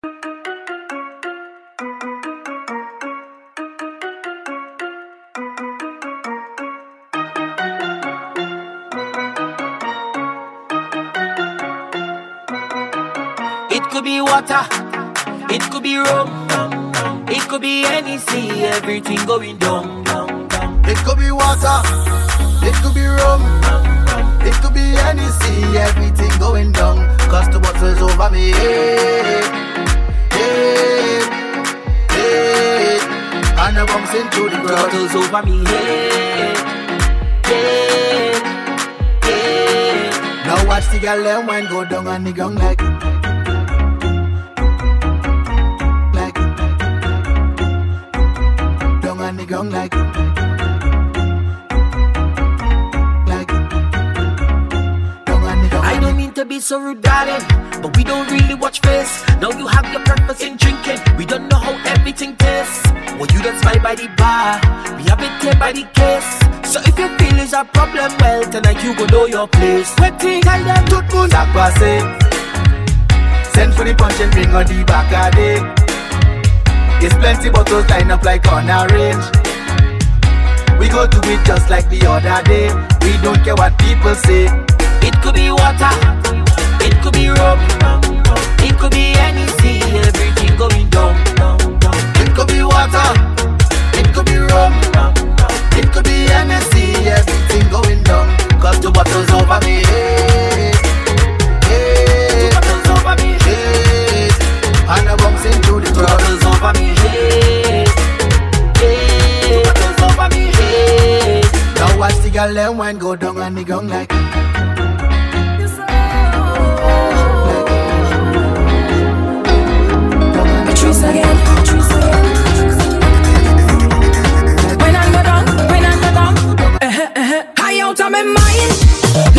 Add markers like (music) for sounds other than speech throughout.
It could be water, it could be rum, it could be Hennessy, everything going down. It could be water, it could be rum, it could be Hennessy, everything going down. Cause the water's over me. And I'm bouncing through the ground. Bottles over me, hey, hey. Now watch the girl them wine go down on the ground like Like Down on the ground like Like Down on the ground I don't mean to be so rude, darling, but we don't really watch face. Now you have your purpose in drinking. We don't know how everything tastes. Well, you don't smile by the bar. We have it here by the case. So if you feel is a problem, well, tonight you go know your place. Waiting, tell them Tout moun sak pase Send for the punch and bring on the back of day There's plenty bottles line up like on a range We go do it just like the other day We don't care what people say it could be water, it could be rum, it could be any sea, everything going down, down, down. It could be water. It could be rum. It could be Hennessy Everything going down Cause the bottles over me. Hey, hey, Bottles over me, hey. And I'm bouncing through the crowd. bottles over me, hey, hey. Bottles over me, hey. Now watch the girl them wine go down on the ground like Again. When I go down, when I go down, uh-huh, uh-huh. out of my mind,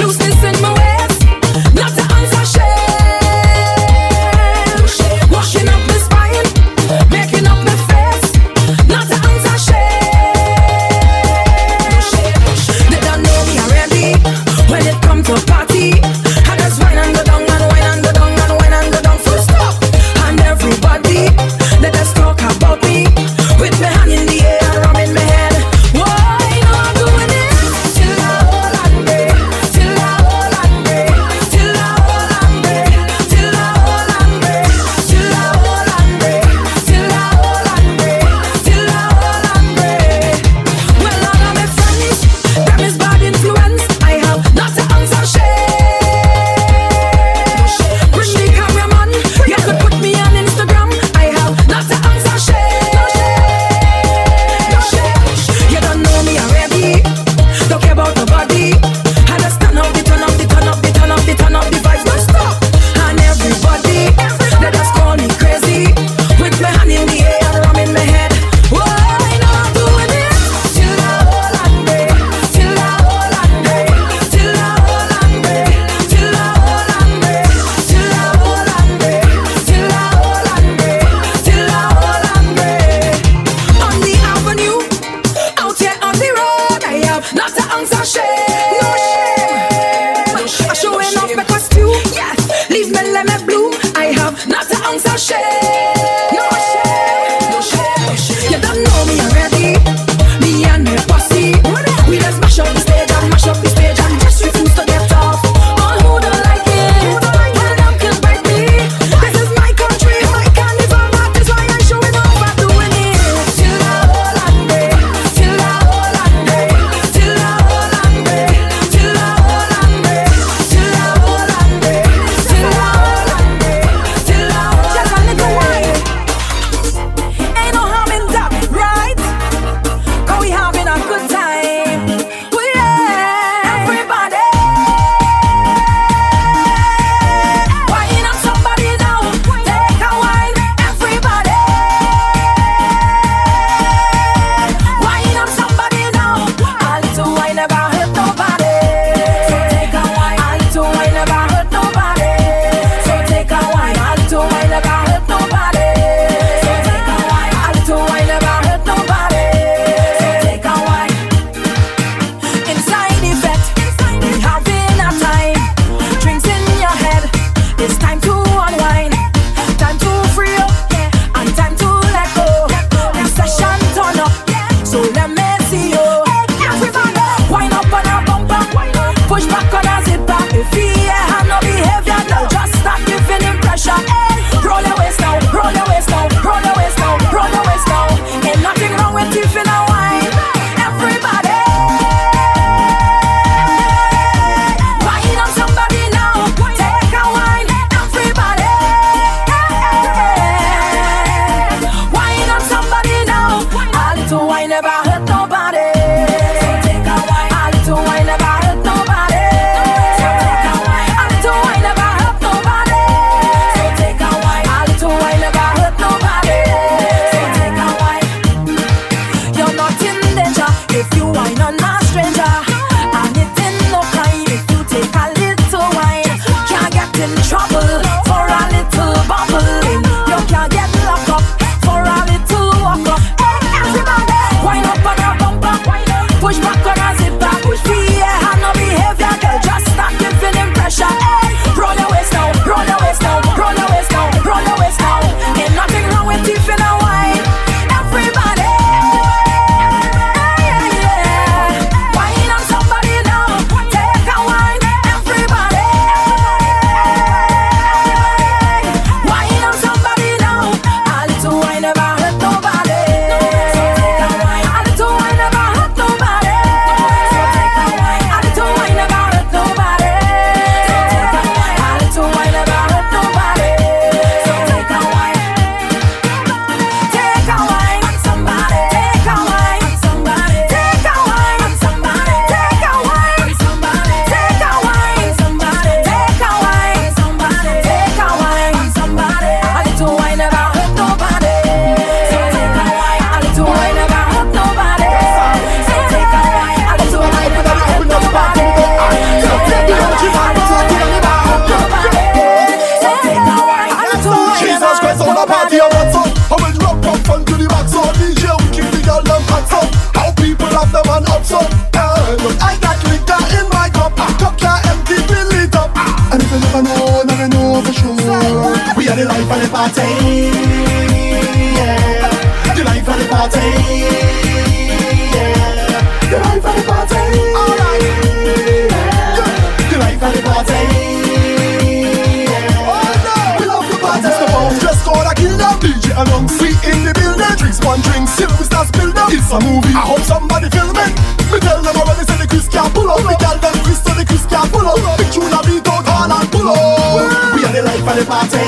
just build them. It's a movie. I hope somebody film it. Me tell them already say the Chris can't pull up. Me tell them Chris so the Chris can't pull up. Me tune a beat out all and pull up. We are the life of the party.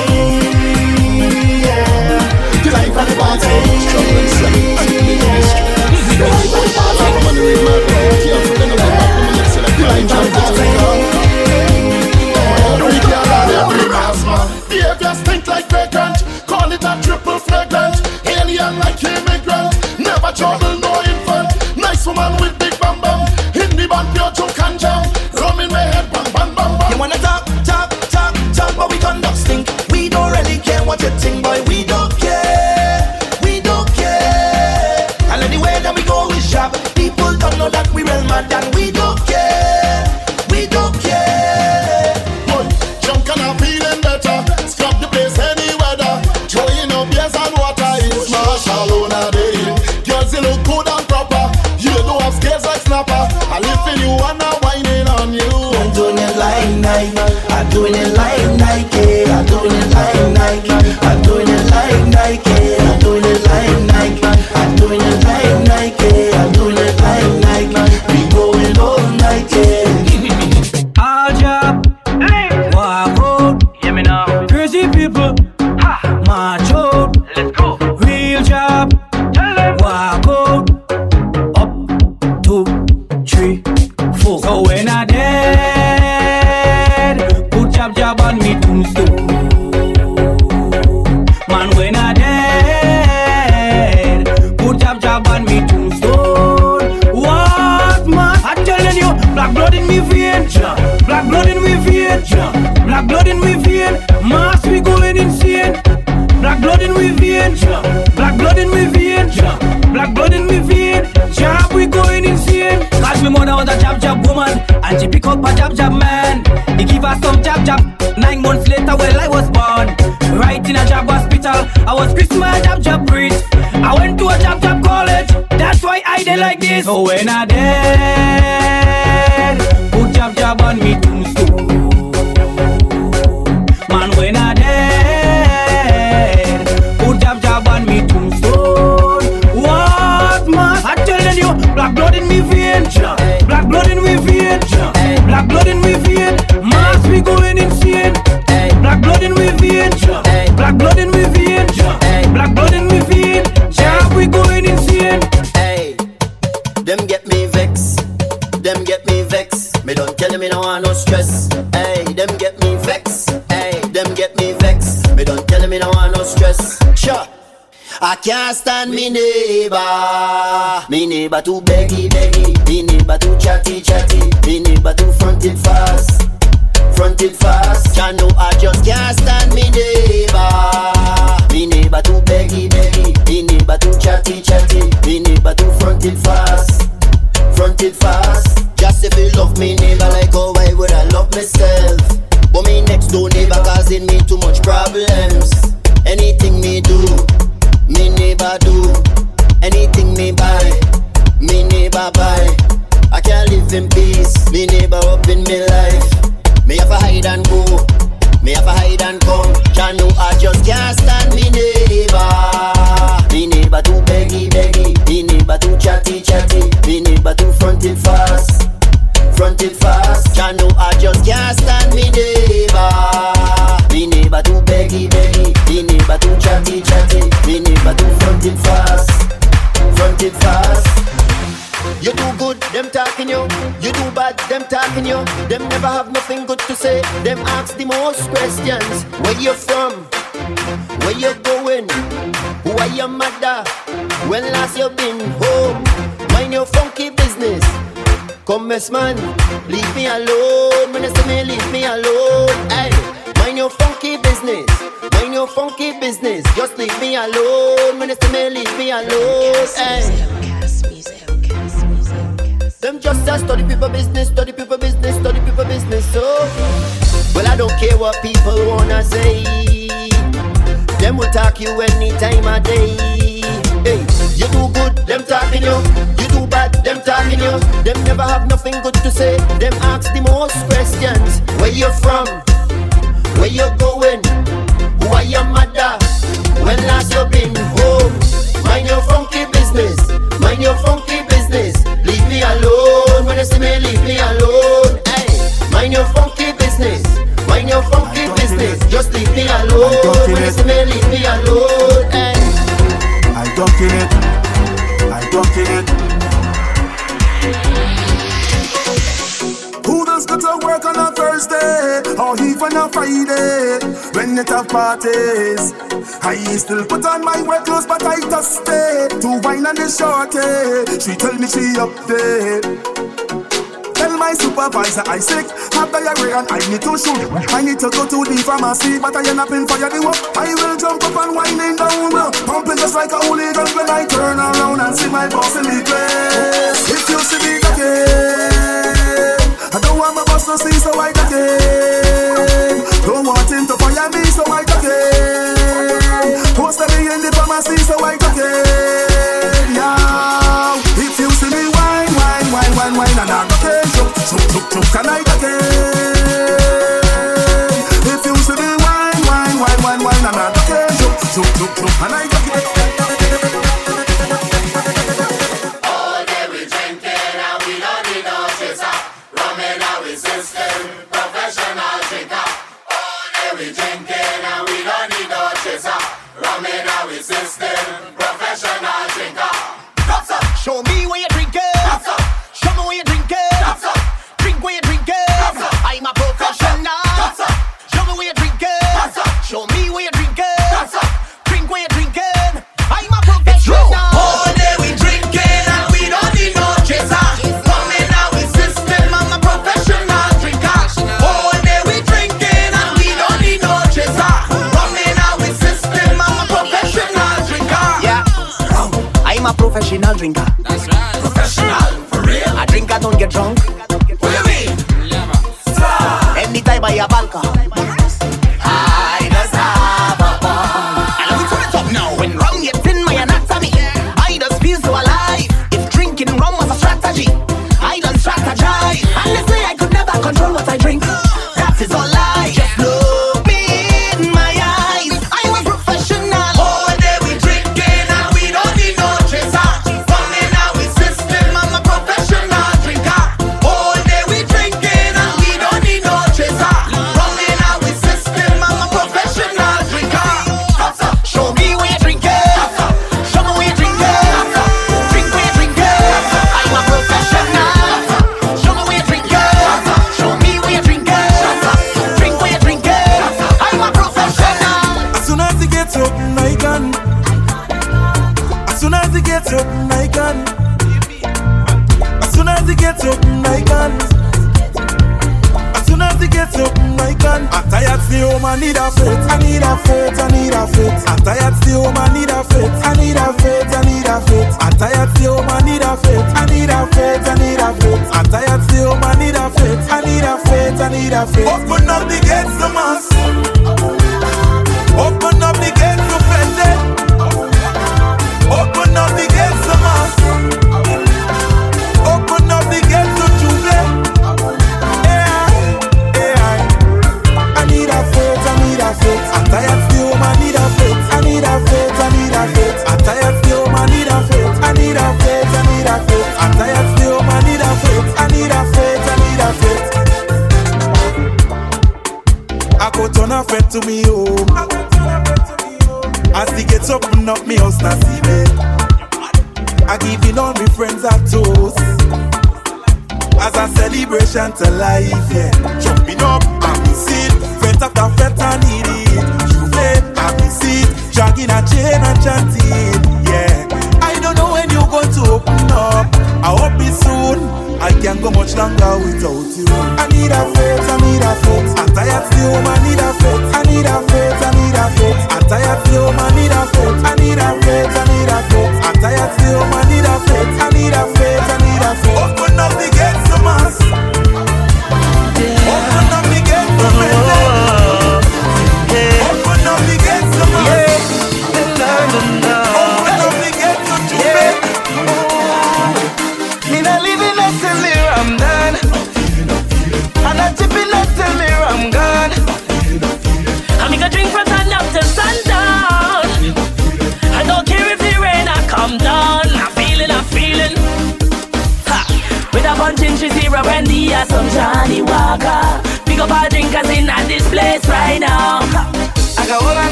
Yeah, the life of the party. The life of the party. I'm on the red man. Can't The life of the. Behaviors think like they trouble. macho. when I die. understand me neighbor. Me neighbor too beggy beggy. Me neighbor too chatty chatty. Me neighbor too fronted fast. Fronted fast. Ya know I just can't stand me neighbor. Me neighbor too beggy beggy. Me neighbor too chatty chatty. Me neighbor too fronted fast. never have nothing good to say. Them ask the most questions. Where you from? Where you going? Who are your mother? When last you been home? Mind your funky business. Come, mess man, leave me alone. When you say me, leave me alone. Hey, mind your funky business. Mind your funky business. Just leave me alone. When you say me, leave me alone. Hey. Them just say study people business, study people business what people wanna say. Them will talk you any time of day. Hey, you do good, them talking you. You do bad, them talking you. Them never have nothing good to say. Them ask the most questions. Where you from? Where you going? Who are your mother? When last you been home? Mind your funky business. Mind your funky business. Leave me alone. When you see me, leave me alone. alone. I'm talking it. Smell, leave me alone. Eh. I don't it. I'm talking it. Who does go to work on a Thursday or even a Friday when they have parties? I still put on my work clothes, but I just stay to wine on the shorty. She tell me she up there my supervisor. I sick Have diarrhea and I need to shoot. I need to go to the pharmacy But I end up in fire the work I will jump up and whining down Pumping just like a holy hooligan When I turn around and see my boss in the place. If you see me again I don't want my boss to see so I got Don't want him to fire me so I got him Post me in the pharmacy so I again. So look, look tonight again. If you see the wine, wine, wine, wine, wine, another occasion. So look, look, and I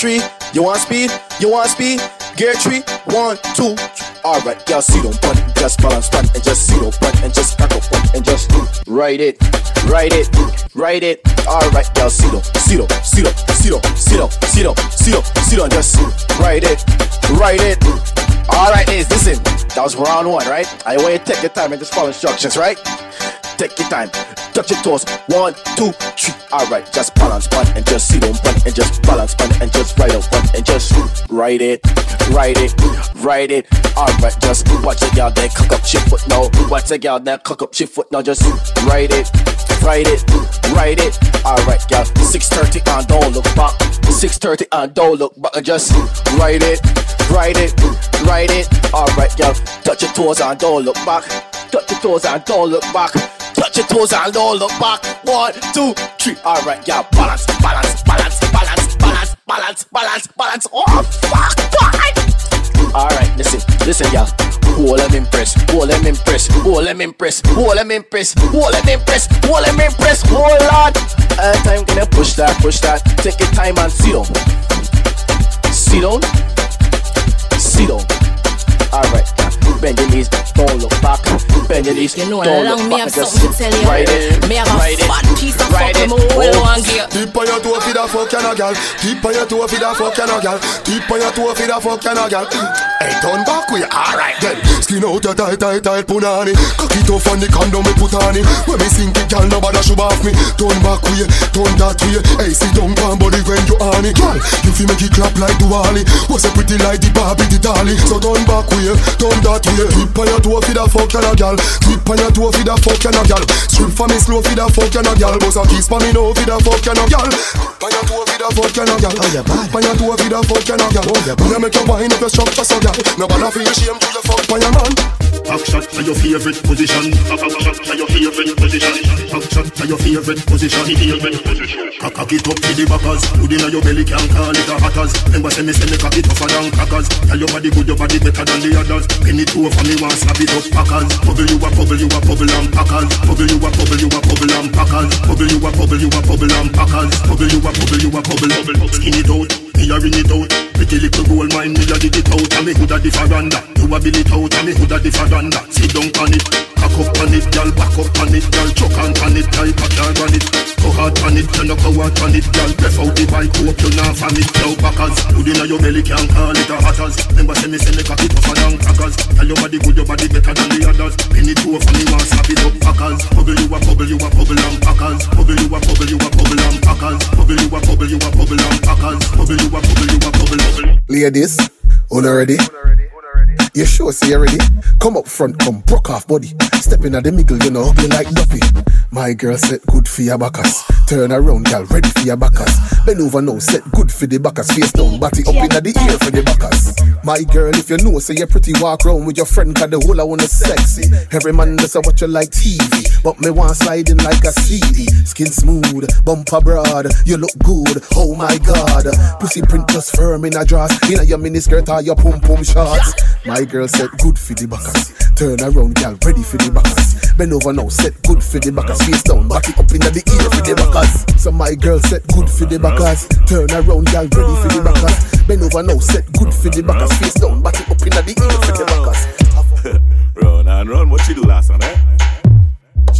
Three. You want speed? You want speed? Gear three. One, two. three. All right, y'all see them button, just balance button, and just see them button, and just up button, and just write it, write it, write it. All right, y'all see them, see them, see them, see them, see them, see them, see them, see them, just write it, write it. All right, ladies, listen. That was round one, right? I want you to take your time and just follow instructions, right? Take your time. Touch your toes. One, two, three. Alright, just balance one and just see them one and just balance one and just write up one and just write it, write it, write it. Alright, just watch a girl then cock up she foot now. Watch a girl that cock up she foot now. Just write it, write it, write it. Alright, girl. 6:30 and don't look back. 6:30 and don't look back just write it, write it, write it. Alright, girl. Touch your toes and don't look back. Touch your toes and don't look back your toes and all the back. One, two, three. All right, yeah. Balance, balance, balance, balance, balance, balance, balance, balance. Oh, fuck, fuck. All right, listen, listen, y'all. Who let me impress? who let me impress? who let me impress? who let me impress? who let me impress? who let me impress? who Lord. Uh, time gonna push that, push that. Take your time and see. Bend your knees, You know, don't along look me have Just something to tell you. Ride it, Me have a ride it, fat piece of ride fucking it. mole one gear. Tip on your toe for the fuck you no gal. Tip on your toe for the fuck you no gal. Tip on your toe for the fuck you no gal. Hey, turn back way, alright then. Skin out your tight, tight, tight punani. Cock it off on the condom me put on it. When me sink it, gal, nobody should off me. Turn back way, turn that way. Hey, sit down, pan body when you on it, gal. You feel make it clap like Duali. Was a pretty like the Barbie, the dolly. So turn back way, turn that party. Grip on your toe for the fuck and a gal. Grip on your toe for the fuck and a gal. Strip for me slow for the fuck and a gal. Boss a kiss for me now for the fuck and a. Grip on your toe for the fuck and a. Grip on your toe for the fuck and a gal. Oh, me a make you wine if you structure so gal. No bother feel shame to your fuck on your man. Back shot to your favorite position. Back shot to your favorite position. Back shot to your favorite position. Favorite position. Cock it up to the backers. Put inna your belly can't call it a hatters. Remember say me say me cock it tougher than crackers. Tell your body good, your body better than the others. Penny two for me want slap it up packers. Bubble you a bubble, you a bubble and packers. Bubble you a bubble, you a bubble and packers. Bubble you a bubble, you a bubble and packers. Bubble you a bubble, you a bubble. Skin it out, me a ring it out. Pretty little gold mine, me a dig it out. And me hood a the faranda. You a bill it out, and me hood a the faranda. Sit down on it, cock up on it, girl, back up on it, girl, choke on on it, girl, back down on it. Go hard on it, you no go out on it, girl. Press out the bike, hope you not from it, yo, backers. Hood inna your belly, can't call it a hatters. Remember say me say me cock it tougher than crackers. Tell your body good, your body better than the others. Penny two for me, want slap it up, packers. Bubble you a bubble, you a bubble and packers. Bubble you a bubble, you a bubble and packers. Bubble you a bubble, you a bubble and packers. Bubble you a bubble, you a bubble, bubble. Ladies, on already? You sure see you ready? Come up front, come broke off body. Step in at the middle, you know, ugly like duppy. My girl said good for your backers. Turn around, girl, ready for your backers. Bend over now, set good for the backers. Face down, body up in the ear for the backers. My girl, if you know, say you're pretty, walk round with your friend, cause the whole I wanna sexy. Every man does a watch you like TV, but me want sliding like a CD. Skin smooth, bumper broad, you look good. Oh my god, pussy print just firm in a dress. In a your miniskirt or your pum pum shorts. My girl said good for the backers. Turn around, girl, ready for the backers. Bend over now, set good for the backers. Face down, back it up in the ear for the backers. So my girl said good for the backers. Turn around, girl, ready for the backers. Bend over now, set good for the backers. Face down, back it up in the ear for the backers. (laughs) Round and round, what you do last time, eh?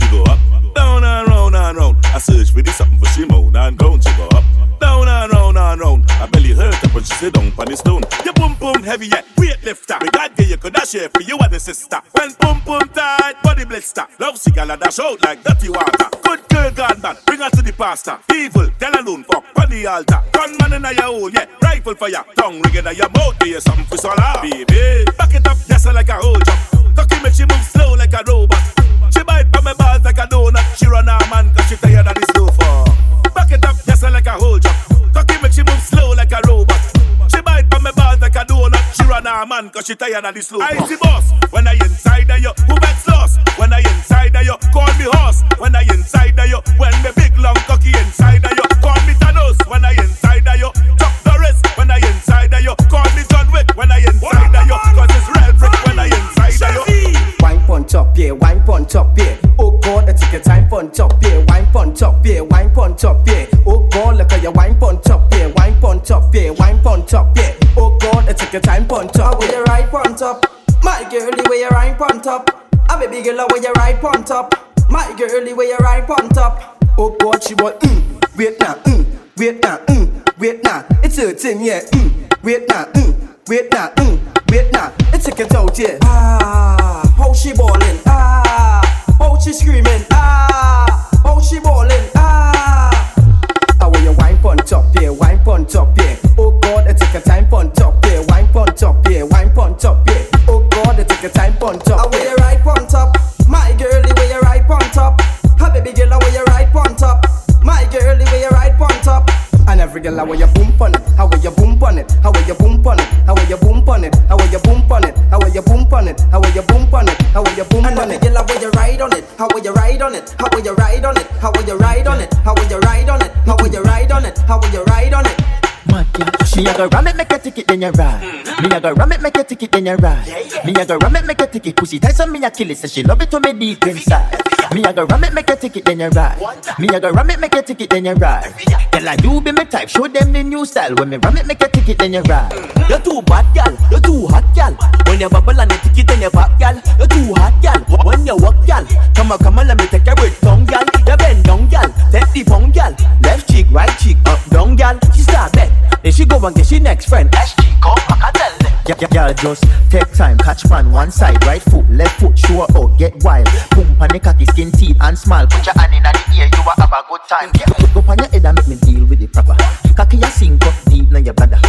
She go up, down and round and round. I search for this something for she moan and ground. She go up, down and round and round. I belly hurt up when she sit down on the stone. Your boom boom heavy yet weightlifter. We got there, you could dash share for you and the sister. When boom boom tight, body blister. Love gala dash out like dirty water. Good girl gone bad, bring her to the pastor. Evil, tell alone, fuck on the altar. Gunman in your hole, yeah. Rifle for ya, tongue ring in your mouth, you something for swallow, baby. Back it up, yes, like a whole jump. Cocky make she move slow like a robot. She bite on my balls like a donut. She run her man cause she tired of the slow for. Back it up, yes, like a whole jump. Cocky make she move slow like a robot. She bite on my balls like a donut. She run her man cause she tired of the slow I see boss, when I inside of you, who bets lost? When I inside of you, call me horse. When I inside of you, when me big long cocky inside of you, call me Thanos. When I inside of you, Chuck Norris. When I inside of you, call me John Wick. When I inside of you, cause it's real top, yeah, wine pon top, yeah. Oh God, I take your time pon top, yeah, wine pon top, yeah, wine pon top, yeah. Oh God, look at your wine pon top, yeah, wine pon top, yeah, wine pon top, yeah. Oh God, I take your time pon top, Where you right pon top, my girlie where you right pon top. A baby girl where you right pon top, my girlie where you right pon top. Oh God, she want mm, wait now, mm, wait now, mm, wait now. It's hurting, yeah, mm, wait now, mm, wait now, mm, wait now. It's take it out, yeah. Ah, how she ballin'? Ah, how she screaming? Ah, how she ballin'? Ah. How will you wine pon top, yeah, wine pon top, yeah. Oh God, I take a time pon top, yeah, wine pon top, yeah, wine pon top, yeah. Oh God, I take a time pon top, Ah, where you right pon top, my girlie where you right pon top. A baby girl where you right pon top, And every girl, how you boom on it? How you boom on it? How you boom on it? How you boom on it? How you boom on it? How you boom on it? How you boom on it? How you boom And every it? girl where you ride on it, how you ride on it? How you ride on it? How you ride on it? How you ride on it? How you ride on it? How you ride on it? Me a go ram it, make a ticket, then you ride. Me a go ram it, make a ticket, then you ride. Me a go ram it, make a ticket, pussy tight, so me a kill it, say she love it when me deep inside. Me a go ram it, make a ticket, then you ride. Me a go ram it, make a ticket, then you ride. Girl, I do be me type, show them the new style. When me ram it, make a ticket, then you ride. You're too bad, gal. You're too hot, gal. When you bubble and you tick it in your back, gal. You're too hot, gal. When you walk, gal. Come on, come on, let me take your with tongue, gal. You bend down, gal. Take the phone, gal. Left cheek, right cheek, up, down, gal. She start bend. Then she go and get she next friend. SG, come back, I tell them. Yeah, yeah, yeah, just take time, catch man one side, right foot, left foot, show out, get wild. Boom, pan the skin teeth and smile. Put your hand in the ear, you will have a good time. Yeah. Go on your head and make me deal with it proper. Cocky, you sink up deep in your bladder.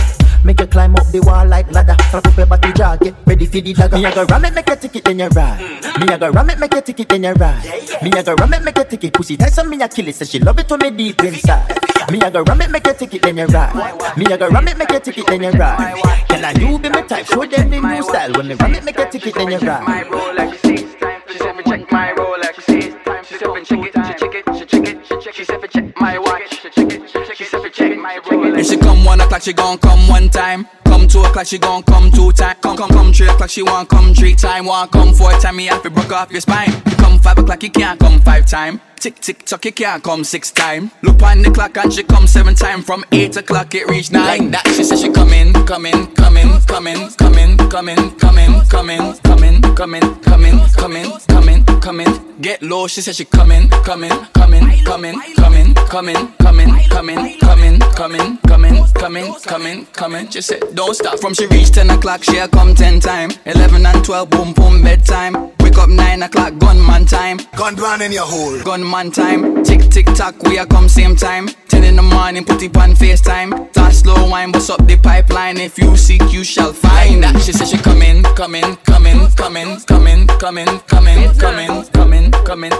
Make you climb up the wall like ladder. Strap up your body jaw, get ready for the dagger. Me a go ram it, make you take it, then you ride. Me a go ram it, make you take it, then you ride. Me a go ram it, make you take it. Pussy so me a kill it. Say she love it when me deep inside. Me a go ram it, make you take it, then you ride. Me a go ram it, make you take it, then you ride. Can I do be my type? Show them the new style. When me ram it, make you take it, then you ride. My Rolex, it's time. She said me check my Rolex, it's time. She said me check it, she check it, she check it, she check. She said me check my watch, she check it, she check. She said me check my Rolex. If she come one o'clock, she gon' come one time. Come two o'clock, she gon' come two time. Come come come three o'clock, she want come three time. Want come four time, me have to broke off your spine. Come five o'clock, you can't come five time. Tick tick tock, you can't come six time. Look on the clock and she come seven time. From eight o'clock it reach nine. Like that, she said she coming, coming, coming, coming, coming, coming, coming, coming, coming, coming, coming, coming, coming, coming. Get low, she said she coming, coming, coming, coming, coming, coming, coming, coming, coming, coming, coming, coming, coming, coming. She said don't stop. From she reach ten o'clock, she a come ten time. Eleven and twelve, boom boom bedtime. Wake up nine o'clock, gunman time. Gunman in your hole. Gunman time. Tick tick tock, we a come same time. Ten in the morning, put it on FaceTime. Touch slow wine, bust up the pipeline. If you seek, you shall find. That she said she coming, coming, coming, coming, coming, coming, coming, coming, coming, coming, coming, coming,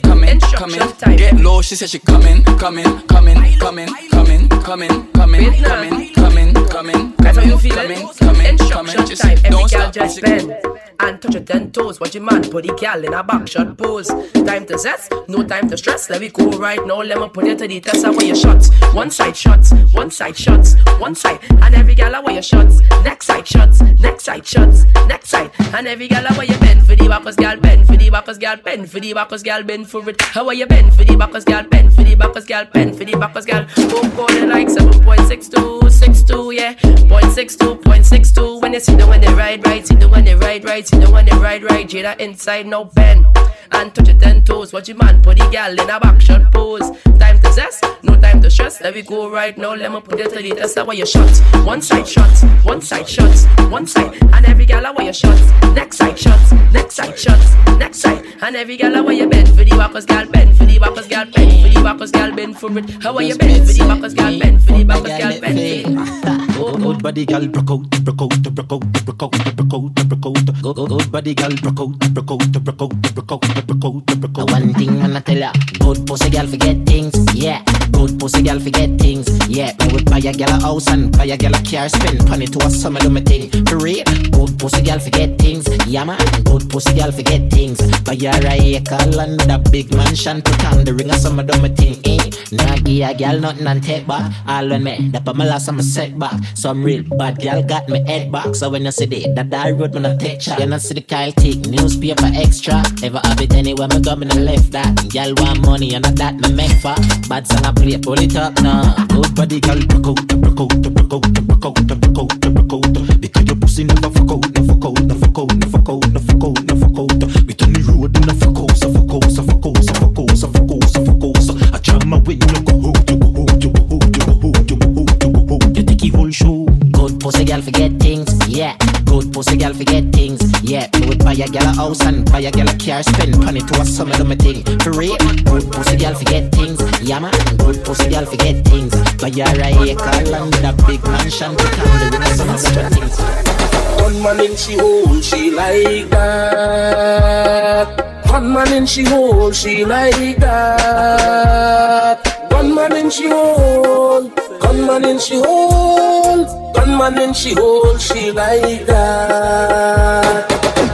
coming, coming. Get low, she said she coming, coming, coming, coming, coming, coming, coming, coming, coming, coming. That's how you feel coming, coming. Just time. Every don't girl just bend and touch your ten toes. Watch your man put the gal in a back shot pose. Time to zest, no time to stress. Let me go right now. Let me put you to the test. I want your shots. One side shots, one side shots, one side. And every gal I want your shots. Next side shots, next side shots, next side. And every gal I want your bend for the backers, gal bend for the backers, gal bend for the backers, gal bend for it. How are you bend for the backers, gal bend for the backers, gal bend for the backers, gal. Oh, go there like 7.62, 62, yeah. Point six two, point six two. When you see the one they ride right, see the one they ride right, see the one they ride right. Jada inside, no bend. And touch your ten toes. Watch your man put the gal in a back shot pose. Time to zest, no time to stress. Let me go right now. Let me put it to the test. I wear your shots. One side shots, one side shots, one side. And every gal I wear your shots. Next side shots, next side shots, next side. And every gal I wear your bend for the backers, gal bend for the backers, gal bend for the backers, gal bend for it. How are you bend for the backers, gal bend for the backers, gal bend. Good body gal broke out, broke out, broke out, broke out, broke out, broke out. Good, good, good body gal broke out, broke out, broke out, broke out, broke out, broke out. One thing I'ma tell ya, good pussy girl forget things, yeah. Good pussy gal, forget things, yeah. Me would buy a girl a house and buy a girl a car, spend money to a summer do my thing. For real, good pussy girl forget things, yeah man. Good pussy girl forget things. Buy her a acre land, a big mansion, put on the ring a summer do my thing, eh. Nah give a girl nothing and take back. All when me, that my last I'm a setback. Some real bad girl got me head back. So when you see the that that road, when I take shot. You know see the Kyle take newspaper extra. Ever have it anywhere me go, me no left that. Girl want money and not that me make for. Bad song I play, pull it up now. Good body gal broke out, broke out, broke out, broke out, broke out, broke out. Because your pussy never fuck out, no fuck out, no fuck out, no fuck out, no fuck out, no fuck out. We turn the road, no fuck out, so fuck out, so fuck out, so fuck out, so fuck out. I jam my way, you go out, You whole show. Good pussy girl forget things, yeah. Good pussy girl forget things, yeah. Me would buy a girl a house and buy a girl a car, spend money to a summer do my thing. For real, good pussy girl forget things, yeah man. Good pussy girl forget things. Buy her a acre land, a big mansion, ring of some extra things. One man in she hold, she like that. One man in she hold, she like that. One man in she hole, gunman in she hole, gunman in she hole, she like that.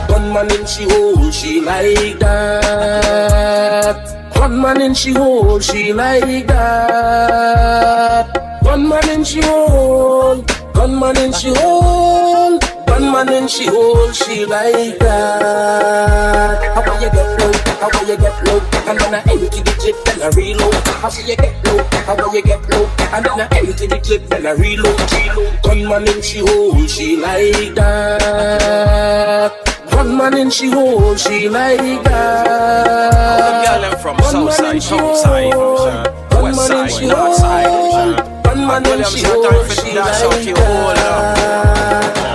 Gunman in she hole, she like that. One man in she hole, she like that. One man in she hole, gunman in she hole. Gunman in she hole, she like that. How will you get low? How will you get low? And then I empty the clip, then I reload. How will you get low? How will you get low? And then I empty the clip, then I reload. reload. Gunman in she hole, she like that. Gunman in she hole, she like that. Girl, I'm from south side, south side, you know what I'm saying? West side, north side, you know what I'm saying? Gunman in she hole, she like that.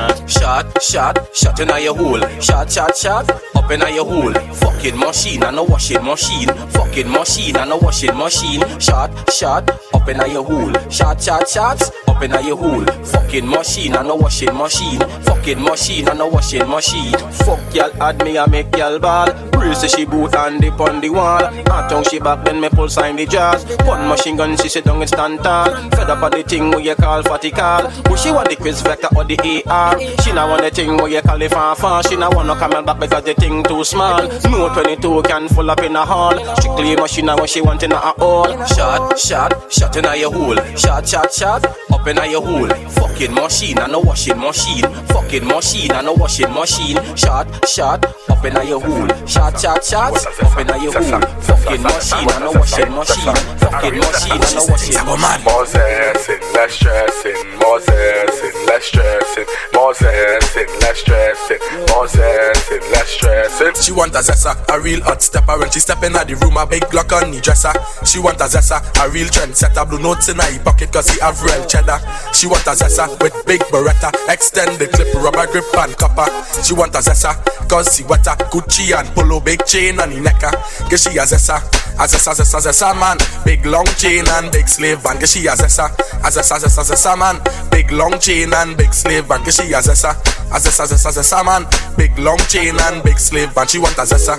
Shot Shot, shot, shot in your hole. Shot, shot, shot, up in your hole. Fucking machine and a washing machine. Fucking machine and a washing machine. Shot, shot, up in your hole. Shot, shot, shots, up in your hole. Fucking machine and a washing machine. Fucking machine and a washing machine. Fuck y'all add me a make y'all ball. Brace she boot and dip on the wall. Hot tongue she back then me pull sign the jazz. One machine gun she sit down and stand tall. Fed up of the thing where you call fatty call. But she want the Kriss Vector or the AR. She not want the thing where you call it fan fan. She not want no camel back because the thing too small. No 22 can full up in a hall. Strictly machine and what she want in a hole. Shot, shot, shot in a your hole. Shot, shot, shot, up in a your hole. Fucking machine and a washing machine. Fucking machine and a washing machine. Shot, shot, up in a your hole. Shot, shot, shot, up in a your hole. Fucking machine and a washing machine. Fucking machine and a washing machine. More zessing, less stressing. More zessing, less stressing. More zessing, less stressing. More zessing, less stressing. She want a zessa, a real hot stepper. When she step in the room, a big Glock on the dresser. She want a zessa, a real trendsetter. Blue notes in her pocket cause he have real cheddar. She want a zessa with big beretta. Extend the clip, rubber grip and copper. She want a zessa, cause she wetter. Gucci and polo, big chain on the necker Cause she a zessa, a zessa, zessa, zessa man. Big long chain and big slave van Cause she a zessa, a zessa, zessa, zessa man. Big long chain and big slave van Cause she a zessa, a zessa, zessa, zessa man. Big long chain and big slave van She want a zessa.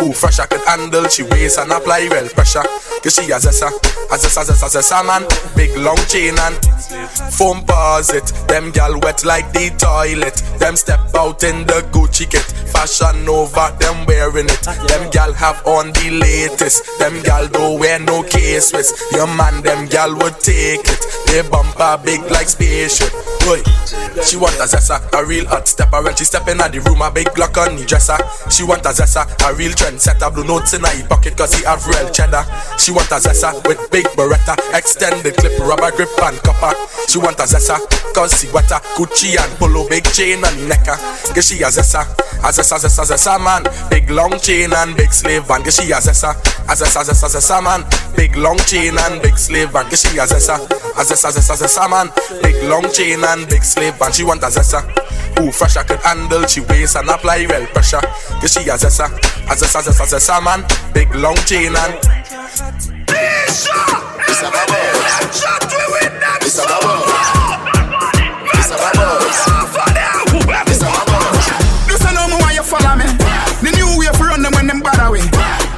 Who fresh I could handle She waist and apply well pressure. Cause she a zessa, a zessa, zessa, zessa man. Big long chain and Foam paws it. Them gal wet like the toilet. Them step out in the Gucci kit. Fashion over them wearing it. Them gal have on the latest. Them gal don't wear no with Your man them gal would take it. They bumper big like spaceship. Boy, she want a zessa, a real hot stepper. When she step in the room, a big Glock on the dresser. She want a zessa, a real trendsetter. Blue notes in her pocket cause he have real cheddar. She want a zessa with big beretta Extend the clip, rubber grip and copper. She want a zessa, cause she wetter. Gucci and polo, big chain the necker. Cause she a zessa, a zessa, zessa, zessa man. Big long chain and big slave van Cause she a zessa, a zessa, zessa, zessa man. Big long chain and big slave van Cause she a zessa, a zessa, zessa, zessa man. Big long chain and big slave van She want a zessa who fresh I could handle She waist and apply well pressure Cause she a zessa, a zessa, zessa, zessa man Big long chain and It's a bubbles. Shot we with them. It's a bubbles. It's a bubbles. It's a bubbles. This I know me why you follow me. The new way for run them when them bad away.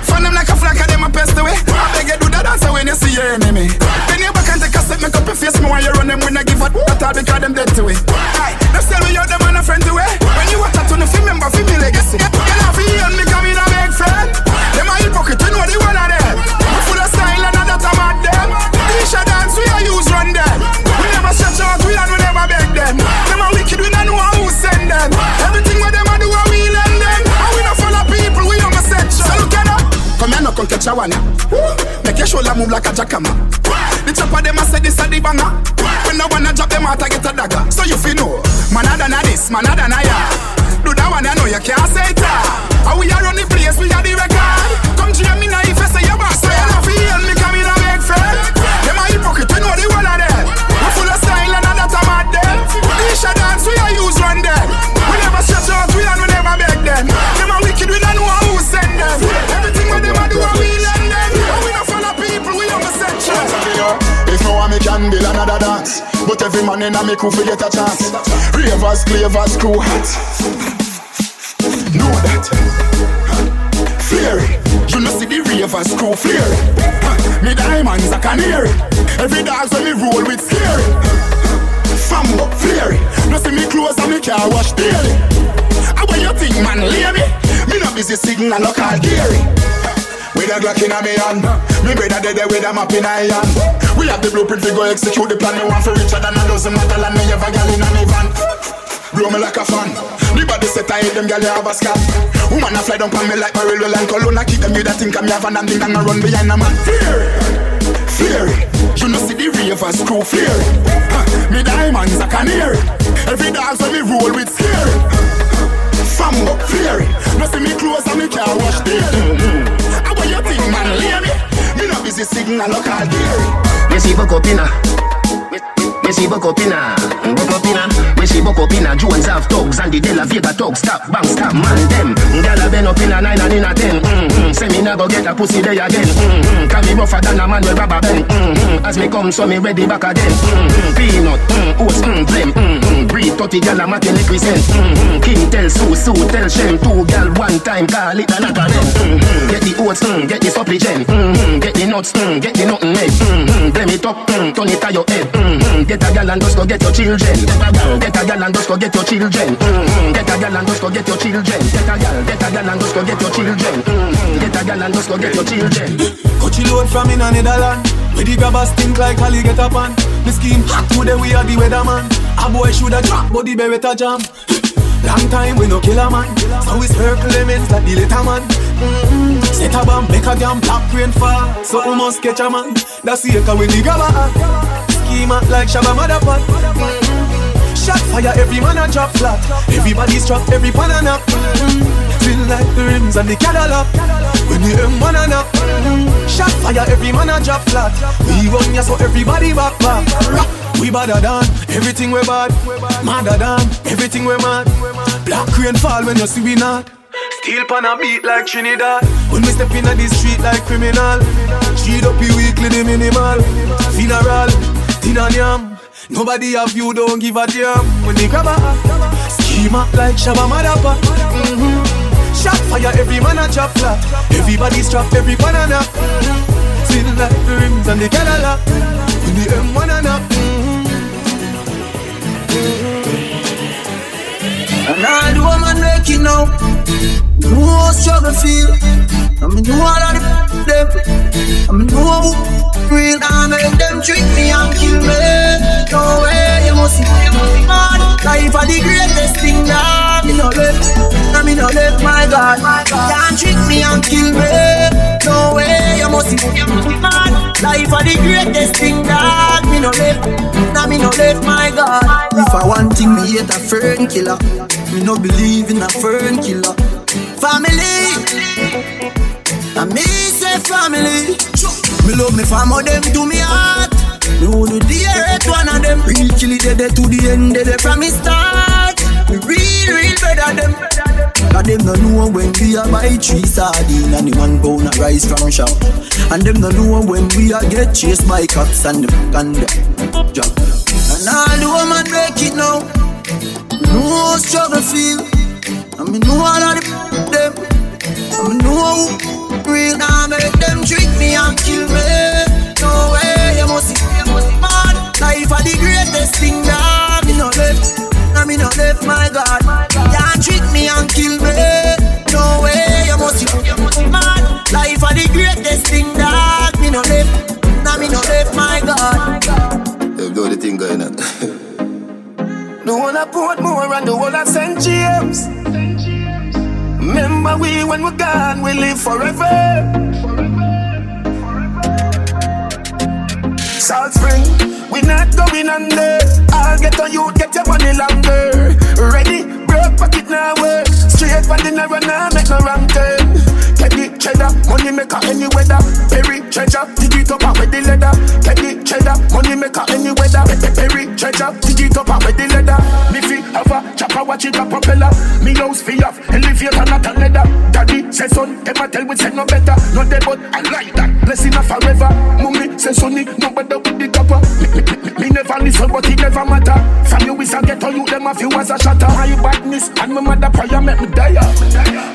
Fan them like a flag of them a pest away. I beg you do the dance when you see your enemy. And a step, make up your face me while you run them when I give a at all because them dead to it. Aye, them sell me out them and a friend to it. When you that to the film, remember fi me legacy. You know fi hear me come in a big friend. Them a hypocrite, you know the one of them. We full of style and that a mad them. Isha dance we a use run them. We never stretch out, we and we never beg them. Them a wicked, we don't know who send them. Everything what them a do, a we lend them. And we not follow people, we on the section. So look at that. Come here, no come catch a one. ya. Make your shoulder move like a jackhammer. The chopper them a say this a the banger. When no wanna drop them out, I get a dagger. So you feel know, man other than this, man other than ya. Do that one, I know you can't say it. And we are every man in a me crew fi get a chance. Ravers, clavers, crew hats. Know that. Flary. You know see the ravers crew flary. Me diamonds a canary. Every dog when me roll with scary. Fambo flary. No see me clothes and me car wash daily. How what you think man lay me? Me no busy signal no call Gary with a Glock in a me hand. Me brother dead there with a map in a hand. We have the blueprint to go execute the plan. Me want for richer than a dozen metal And me have a gal in a me van. Blow me like a fan. The body set I hate them gal have a scam Woman a fly down on me like Marilyn and Cologne I keep them with a think I'm yavan and think I'm run behind a man. Fury, fury You know see the ravers crew fury huh. Me diamonds a canary Every dog when me roll with scary Fambo, fury No see me clothes and me car wash daily How what you think man lay me? Me no busy signal no call Gary Me see book up inna Me see book up inna Book up inna Me she buck up in a Jones have thugs and the De La Vega thugs. Stop, bang, stop, man, them. Gyal a been up in a nine and in a ten. Mm-hmm. Say me nah go get a pussy there again. Mm-hmm. Can me rougher than a man with rubber band. Mm-hmm. As me come, so me ready back again. Mm-hmm. Peanut, mm, oats, mm, blem. Mm-hmm. Breed 30 gyal a matin represent. Mm-hmm. King tell Sue, Sue tell Shem. Two gyal one time, call it another them. Mm-hmm. Get the oats, mm, get the supplicant. Mm-hmm. Get the nuts, mm, get the nothing egg. Mm-hmm. Blem it up, mm, turn it to your head. Mm-hmm. Get a gyal and just go get your children. Get a gyal, get a gyal and just go get your children. Mm-hmm. Get a gyal and just go get your children. Get a gyal, get a gyal and just go get your children. Mm-hmm. Get a gyal and just go get your children. Coachy load from in a Netherland. Where the grabbers stink like Ali get up on. The scheme hot today we are the weatherman. A boy shoulda drop, but the beretta jam. Long time we no kill a man. So we circle lemons like the little man. Mm-hmm. Set a bomb, make a damn black rain fall. So we must catch a man. That's the echo with the grabber. Scheme like Shabba Motherfuck. Mm-hmm. Shot fire, every man a drop flat. Everybody's trapped, every pan a knock. Mm-hmm. Feel like the rims and the Cadillac. When the M1 a knock. Mm-hmm. Shot fire, every man a drop flat. We run ya so everybody back back. Rock. We badder than everything we bad. Madder than everything we mad. Black rain fall when you see we not. Steel pan a beat like Trinidad. When we step in the street like criminal. Cheat up you weekly the minimal. Funeral, tin and yam. Nobody have you don't give a damn. When they grab a schema like Shabba Madapa. Mm-hmm. Shot fire, every man a chop flat. Everybody's trapped, every banana. Mm-hmm. Still like the rims and the Cadillac. When the M1 and up. And all the woman making now Know how struggle feel? I mean know all of the them? I mean know how real I make them trick me and kill me. No way you must see man Life are the greatest thing that me no left. I me no left my God. Can't trick me and kill me. No way you must see man Life are the greatest thing that me no left. Now me no left my God. If I want thing me hate a fern killer me no believe in a fern killer. Family, I me say family. Me love me family, them to me heart. Me dearest one of them. Real it dead to the end, dead from me start. Me real, real better them. Cause them no know when we a buy three sardine and the one pound of rice from shop. And them no know when we a get chased by cops and the and the job. And all the woman break it now. Know how struggle feel And me know all of the them And me know how real Now make them trick me and kill me No way you must see Man, life are the greatest thing Now me no left Now me no left my God Can't trick me and kill me No way you must see Man, life are the greatest thing Now me no left Now me no left my God You know the thing going on (laughs) The one I put more and the one I St. James. Remember we when we're gone, we live forever. Salt Spring, we not going under. I'll get on you, get your money longer. Ready, broke pocket now work. Straight from the narrow now, make no wrong turn. Cheddar, money maker any weather. Perry treasure, dig it up with the leather. The cheddar, money maker any weather. Perry treasure, dig it up with the leather. Me fi have a chopper, watch it a propeller. Me house fi have elevator, not a leather. Daddy say son, them a tell we say no better. No they but I like that. Blessing a forever. Mummy say sonny, no better with the copper. Me, me, me, me never listen, but it never matter. From you is a ghetto, you them a few as a shatter. My badness and my mother prayer make me die.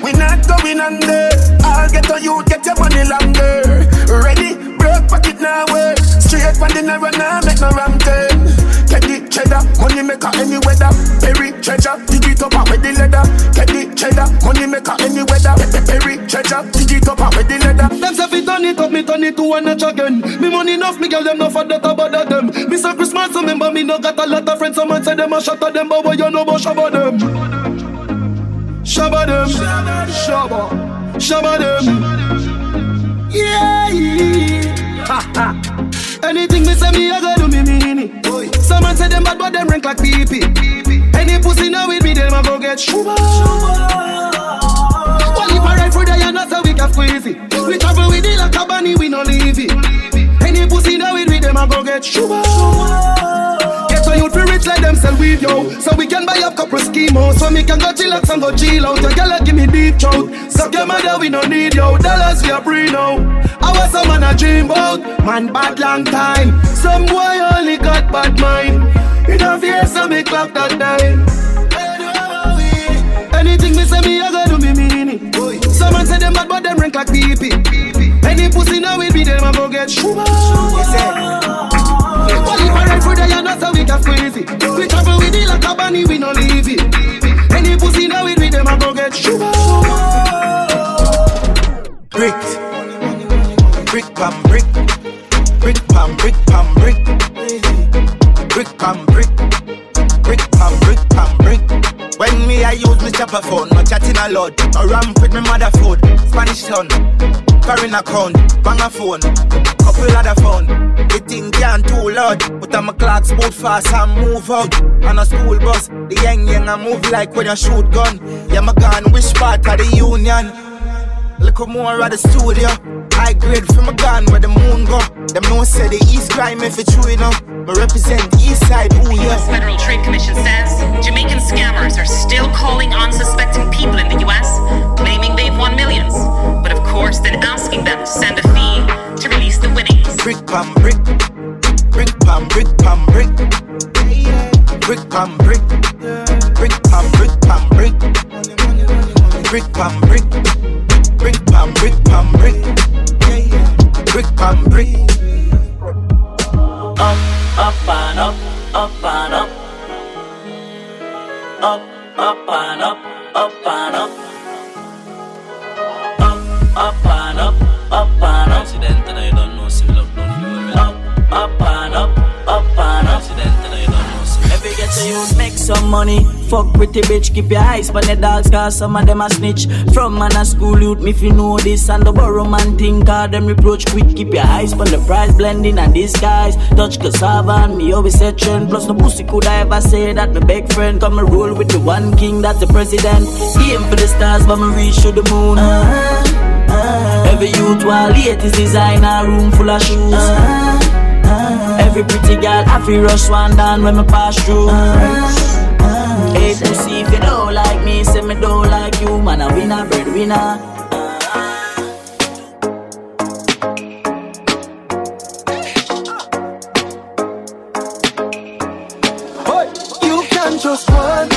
We not going under. I'll get on you, get your money longer. Ready, broke pocket now work. Straight from the narrow now, make no wrong turn. Get the cheddar, money maker any weather. Perry treasure, dig it up with the leather. Get the cheddar, money maker any weather. Perry treasure, dig it up with the leather. Them say fi turn it up, me turn it to one notch again. Me money enough, me girl them no for that about them. Me say Christmas, remember me no got a lot of friends. Someone say them a shot at them, but what you know about shabba them? Shabba them, shabba, shabba them. Yeah. (laughs) Ha ha. Anything me say me, I go do me mean it. Someone say them bad, but them rank like PP. Any pussy now with me, them a go get shuba. Well, if I ride for the and that's how we can squeeze it. We travel with it like a bunny, we no leave it. Any pussy now with me, them a go get shuba. So rich like them sell weed, yo. So we can buy up couple schemos. So me can go chillax and go chill out. Your girl give me deep throat. Suck your mother, we no need yo. Dollars we a free now. I was some man a dream about. Man bad long time. Some boy only got bad mind. You don't fear so me clock that time. Anything me say me, I gotta do me mean it. Some man say them bad, but them rank like pee Any pussy now will be them, I go get sugar. Well, if Ride for the yard, that's how we can squeeze it. We travel with it like a bunny, we no leave it. Any pussy now will be them, I go get sugar. Brick, brick pam brick, brick pam brick pam brick, brick pam brick, brick pam brick pam brick. When me I use me chopper phone, no chatting a lot. No ramp with me mother food, Spanish town, foreign account, bang a phone, couple other phone. The thing can't too loud, but I'm a clock boot fast and move out. On a school bus, the young young I move like when you shoot gun. Yeah, my gun, which part of the union? Look more at the studio. High grade from a gun where the moon go. Them no say the east crime if it's true enough. But represent the east side, ooh yeah. U.S. Federal Trade Commission says Jamaican scammers are still calling unsuspecting people in the U.S., claiming they've won millions. But of course, then asking them to send a fee to release the winnings. Brick pam brick, brick pam brick pam brick, brick pam brick, brick pam brick pam brick, brick pam brick, brick pam brick pam brick, pam brick Yeah, yeah. Brick pam brick. Up, up and up, up and up. Up, up and up, up and up. Up, up and up, up and up. Accident and I don't know, civil up, don't Up, up and up, up and up. Get to use, make some money. Fuck pretty bitch, keep your eyes on the dogs, cause some of them a snitch. From man a school youth, me if you know this, and the borrow man think, cause them reproach quick. Keep your eyes on the price, blending and disguise. Touch cassava and me always say trend. Plus no pussy could I ever say that my big friend come and roll with the one king, that's the president. Aim for the stars, but me reach to the moon. Uh-huh. Every youth while latest designer, room full of shoes. Uh-huh. Uh-huh. Every pretty girl, I feel rush one down when me pass through. Uh-huh. Hey, pussy, if you don't like me, say me don't like you, man, I win a breadwinner. You can just one, one,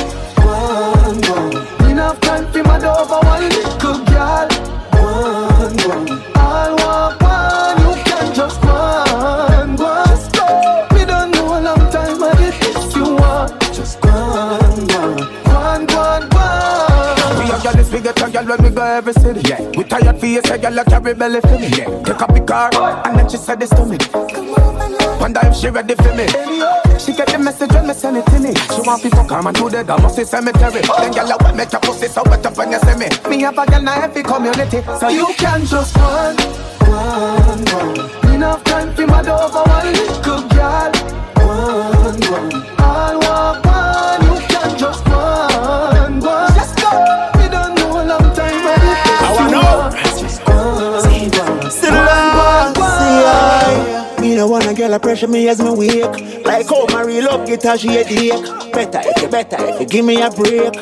gyal when we go every city. Yeah. We tired for you, say gyal a carry belly for me. Yeah. Take up the car and then she said this to me. Wonder if she ready for me. She get the message when me send it to me. She want me fuck her man to the Damacy cemetery. Then gyal a wet make your pussy so wet up when you see me. Me have a gyal na every community, so you can just one, one, one. Enough time for my over one little girl. One, one. I'll walk one. You girl a pressure me as me wake. Like how my real love get her she headache. Better if you better if you give me a break.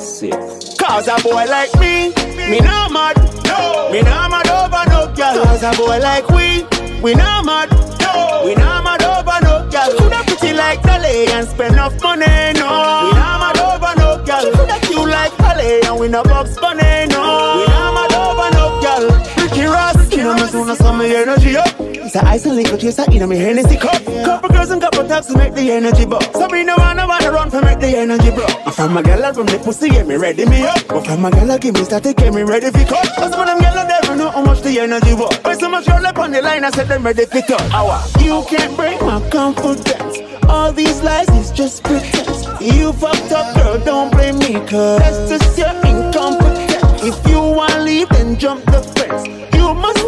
Sake. Cause a boy like me, me no mad. No. Me no mad over no girl. Cause a boy like we, we no mad. No. We no mad over no girl. Coulda pretty like Dolly and spend enough money. No. We no mad over no girl. Coulda cute like Holly and we no box bunny. No. We You know me soon as some me energy up. It's a ice and liquor chaser in me Hennessy cup. Couple girls and couple taps to make the energy bust. So me no wanna wanna run for make the energy bro. If I'm a girl from the pussy, get me ready me up. But from a girl, give me static, get me ready for cut. Cause some of them girls never know how much the energy was. But so much girl up on the line, I said them ready for. Hour. You can't break my confidence. All these lies is just pretense. You fucked up, girl, don't blame me, cause that's just your incompetence. If you wanna leave, then jump the fence.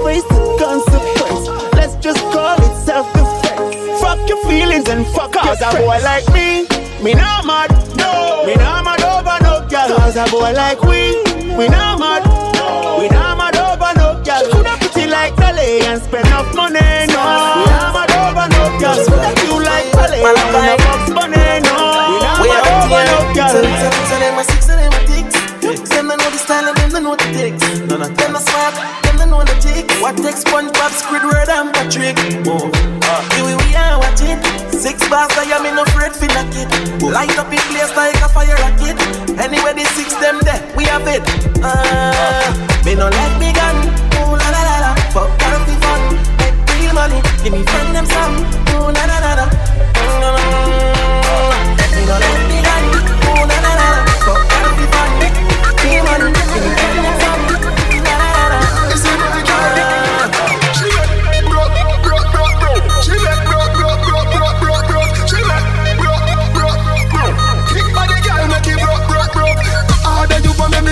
You face the consequence. Let's just call it self-defense. Fuck your feelings and fuck Cause a boy like me, me not mad. No. Me not mad over no girl. Cause a boy like we, we not mad. No. We not mad over no girl. Coulda pretty like Dolly and spend enough money. No. We not mad over no girl. Coulda cute like Dolly and we no box money. No. a six of them a ticks. Them don't know the style and them don't know the ticks. None of them a smart, don't know the tick. What takes SpongeBob, Squidward and Patrick? Oh, uh, here we are, watch it. Six bars, I am in afraid for knock it. Light up in place like a fire rocket. Anyway, the six them there, we have it. Uh, me no let me gun. Ooh la la la la. Fuck can't be fun. Make real money. Give me friend them some. Ooh la la la la. Mm, me no let me gun. Ooh la la la. Fuck can't be fun. Make real money. Give me friend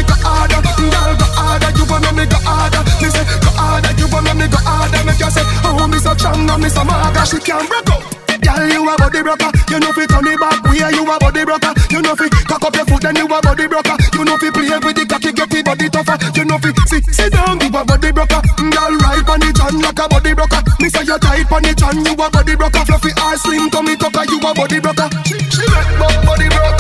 me go harder. Girl, go harder, you want me go harder. Me say go harder, you want me go harder. Make you say, oh, me so strong, no, me so maga. She can't break up. Girl, you a body broker. You know fi turn it back way. You a body broker. You know fi cock up your foot, then you a body broker. You know fi play with the cocky, get the body tougher. You know fi sit, sit down, you a body broker. Mm, girl, ride on the chan like a body broker. Me say you tight on the chan, you a body broker. Fluffy or slim, tummy tucker, you a body broker. She, she make body broke,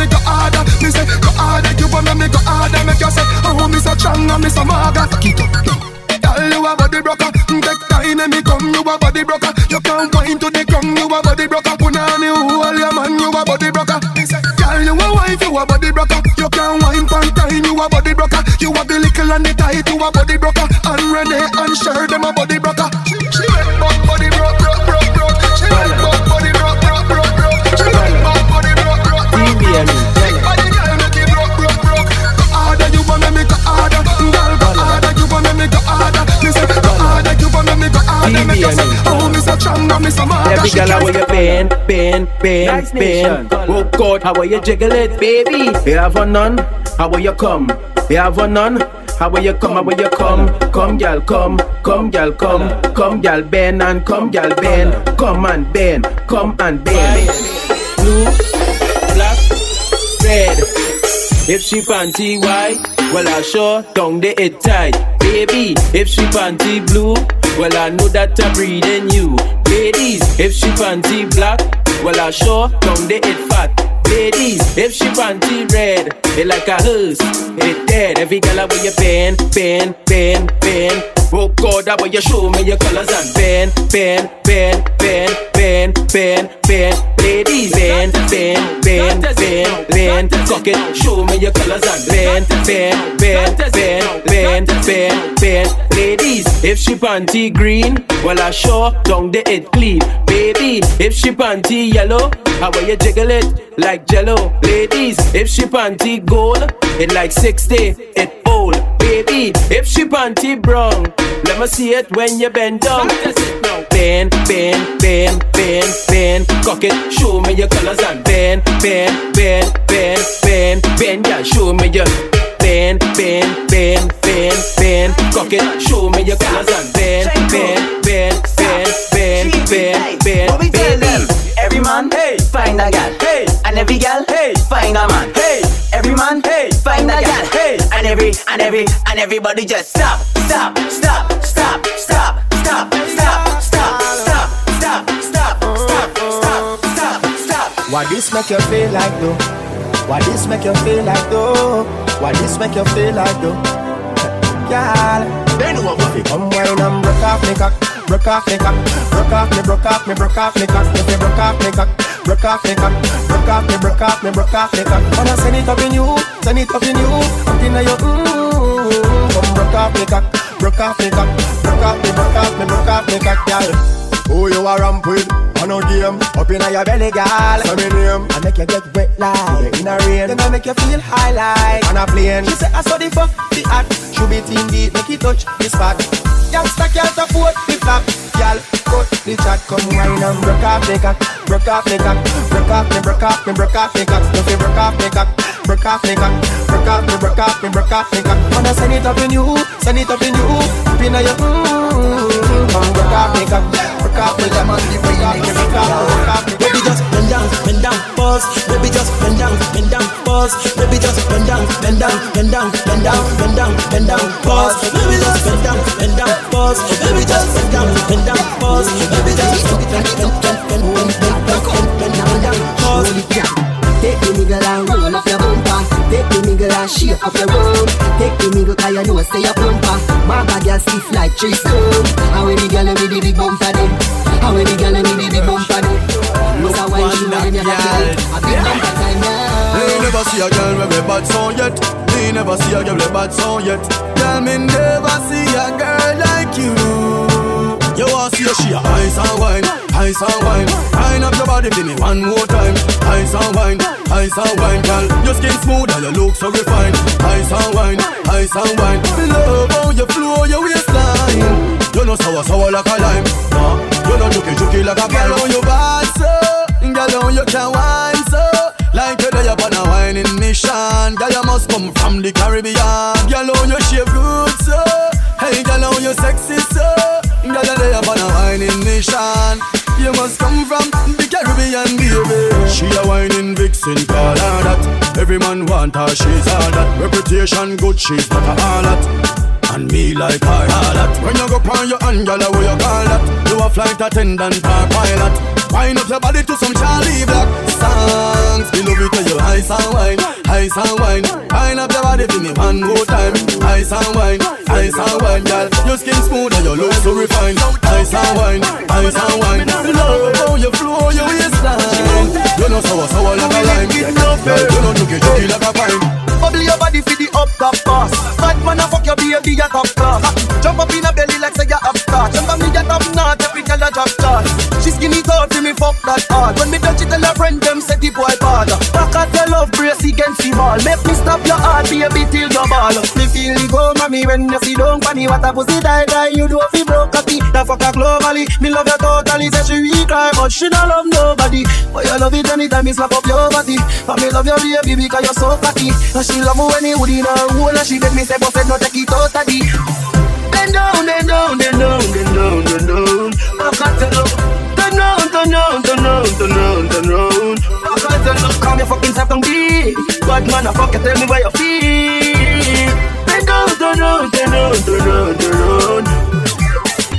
me go harder. Me say go harder, you want me go harder. Make you say, oh, me so strong and me so maga. It up. Girl, you a body broker. Mm, take time and me come, you a body broker. You can't go into the ground, you a body broker. Punani, hold your man, you a body broker. Girl, you a wife, you a body broker. You can't wine pan time, you a body broker. You a the little and the tight, you a body broker. And Renee and Cher, them a body broker. Oh, me so strong, no, me so mad. Every girl, how can't will you bend, bend, bend, bend? Oh God, how will you jiggle it, baby? You have a none, how will you come? You have a none. How will you come? How will you come? Come, gal, come, come, gal, come, come, gal, bend and come, gal, bend, come and bend, come and bend. Blue, black, red. If she panty white, well I sure down the it tight. Baby, if she panty blue, well I know that I'm breeding you. Ladies, if she panty black, well I sure down the it fat. Ladies, if she panty red, it like a hearse, it dead. Every girl where you bend, bend, bend, bend. Oh God, that way you show me your colors and bend, bend, bend, bend, bend, bend, bend. Ladies, bend, bend, bend, bend, bend. Cock it, show me your colors and bend, bend, bend, bend, bend, bend, bend. Ladies, if she panty green, well I sure down the it clean. Baby, if she panty yellow, how will you jiggle it like jello? Ladies, if she panty gold, it like 60, it old. Baby, if she panty brown, let me see it when you bend down. Bend, bend, bend, bend, bend. Cock it, show me your colors and bend, bend, bend, bend, bend, bend. Yeah, show me your bend, bend, bend, bend, bend. Cock it, show me your colors and bend, bend, bend, bend, bend, bend, bend. Tell them? Every man, hey, find a gal, hey, and every gal, hey, find a man, hey, every man, hey, find a gal, hey, and every, and every, and everybody just stop, stop, stop, stop, stop, stop, stop, stop, stop, stop, stop, stop, stop, stop, stop. Why this make you feel like though? Why this make you feel like though? Why this make you feel like though? Girl, they know what we Come wine and broke off me cock, broke off me cock, broke off me, broke off me, broke off me cock. If you broke off me cock, broke off me cock, broke off me, broke off me, broke off me cock. Wanna send it up in you, send it up in you, up in your mmm. Come broke off me cock, broke off me cock, broke off me, broke off me, broke off me cock, girl. Who you a ramp with? On a game, up in your belly, girl. Say me name. I make you get wet like in a rain. Then I make you feel high like on a plane. She say I saw the fuck, the act. Should be team beat, make it touch the spot. Youngster can't afford the flap. Girl, cut the chat, come wine and broke off the cock, broke off the cock, broke off me, broke off me, broke off the cock. Don't you broke off the cock, broke off the cock, broke off me, broke off me, broke off the cock. Wanna send it up in you, send it up in you, up in your mmm. Come broke off the cock, off me lemon, the free like the rick off. Baby just bend down, bend down, pause. Baby just bend down, bend down, pause. Baby just bend down, bend down, bend down, bend down, bend down, bend down, pause. Baby just bend down, bend down, pause. Baby just bend down, bend down, pause. Baby just bend down, bend down, bend down, bend down, bend down, pause. Take me nigga and roll up your bum. Take the nigga and shake up your room. Take the nigga 'cause you know say you plumper. My bag girl stiff like tree stone. How we the girl with the big bumper then? How we the girl with the big bumper then? Look how when she want your body. A big bumper time now. Me never see a girl with a bad song yet. Me never see a girl with a bad song yet. Girl, me never see a girl like you. You see a she ice and wine, ice and wine. Wine up your body for me one more time. Ice and wine, ice and wine, girl. Your skin smooth and your look so refined. Ice and wine, ice and wine. Love how you flow your waistline. You know sour sour like a lime. Nah, you know juky juky like a girl. How you bad so, girl how you can wine so. Like you there upon a whining mission Girl you must come from the Caribbean Girl how you shave good so Hey girl how you sexy so Girl you there upon a whining mission. You must come from the Caribbean baby. She a whining vixen call her that. Every man want her she's all that. Reputation good she's not a harlot and me like her harlot. When you go on your hand, girl, where you call that? You a flight attendant or pilot. Wind up your body to some Charlie Black. Songs Me love it when you ice and wine, ice and wine. Wind up your body for me one more time. Ice and wine, ice and wine, girl Your skin smooth and your look so refined. Ice and wine, ice and wine. Love how you flow your waistline. You know sour, sour like a lime. Girl, you know juky, juky like a pine Bubble your body for the up top pass. Bad man a fuck your baby a top class. Jump up in a belly like say you have start. Jump on me a top knot, every girl a drop start. She skinny tall for me fuck that hard. When me touch it, tell her friend them say the boy bad. Back at your love brace against the ball. Make me stop your heart, baby till your ball. Me feel the go, mommy when you see don't funny. What a pussy die die, you do a fi broke a tea. The fuck a globally, me love you totally. Say she cry, but she don't love nobody. But you love it anytime me slap up your body. And me love your baby because you're so cocky. And she love when he would in her hole And she beg me say but said no take it out of the Bend down, bend down, bend down, bend down, bend down Back at the look Turn round, turn round, turn round, turn round, turn round Back at the look Come your fucking self down deep Bad man a fuck you tell me where you feel Bend down, turn round, turn round, turn round, turn round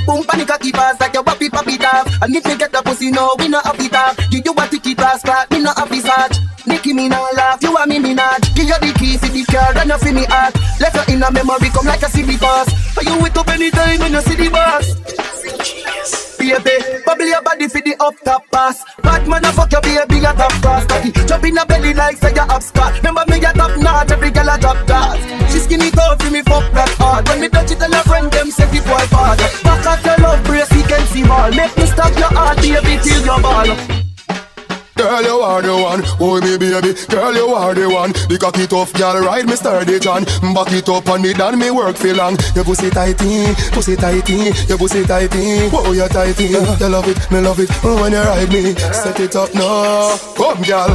Boom panic a keep us like your papi papi dog. And if you get the pussy no we not happy dog. Give you what to keep us flat, me not happy search Nicki me not laugh, you and me me not. Give you the keys to the car and you feel me heart. Left you in a memory come like a CD pass Are you wake up anytime when you see the boss Baby, bubble your body for the up top pass Bad man a fuck your baby a top class Cocky, jump in a belly like say you up spot Remember me a top notch, every girl a drop that She skinny tall for me fuck that hard When me touch it tell her friend them say the boy bad. Back at your love brace, he can see ball. Make me stop your heart, baby, till your ball Girl, you are the one, oh me baby. Girl, you are the one. The cocky tough, girl, ride me sturdy John. Back it up on me, done me work for long. Your pussy tighty, pussy tighty, your pussy tighty. Oh, you tighty. You love it, me love it. Oh, when you ride me, set it up now. Come, girl.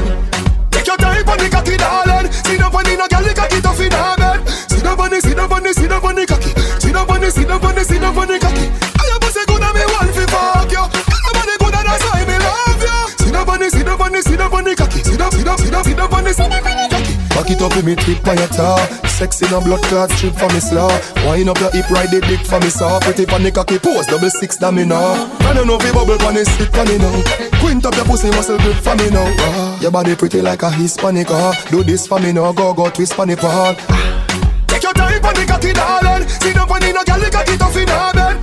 Take your time on the cocky, darling. Sit down on the no girl, the cocky tough in her bed. Sit on the, sit on the, sit down on the cocky. On the, sit on the, sit down on the cocky. I your pussy good and me want fi fuck you. Your body good and that's why me love you. Sit down on the, sit down on the, sit down on the cocky. Sit down, sit down, sit down, sit down on the, sit cocky. Back it up with me tip on your tar Sexy no blood clot strip for me slaw Wind up your hip ride the dick for me saw Pretty the cocky pose double six da me now I don't know if bubble pon the stick pon me now Quint up your pussy muscle grip for me now ah. Your body pretty like a Hispanic ah. Do this for me now go go twist pon the pan Take your time pon the cocky darling pon the no girl the cocky tough in her bed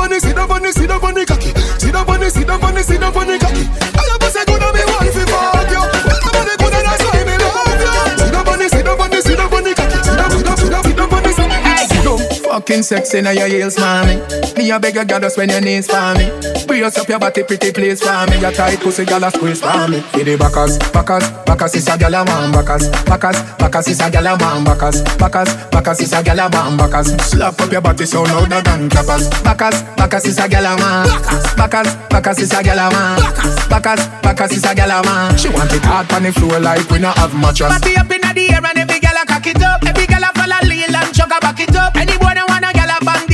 pon the down pon the down pon the cocky Sit down pon the down pon the down pon the cocky Fucking sexy now your heels, mommy. Me a beg you, goddess when your knees for me. Brace up your body, pretty please for me. Your tight pussy, gyal a squeeze for me. Give the backers, backers, backers is a gyal a man. Backers, backers, backers is a gyal a man. Backers, backers, backers is a gyal a man. Backers, slap up your body so louder than clappers. Backers, backers is a gyal a man. Backers, backers is a gyal a man. Backers, backers is a gyal a man. She want it hard on the floor like we not have mattress. Party up in the air and every girl a cock it up. Every girl a follow lean and a back it up. Any up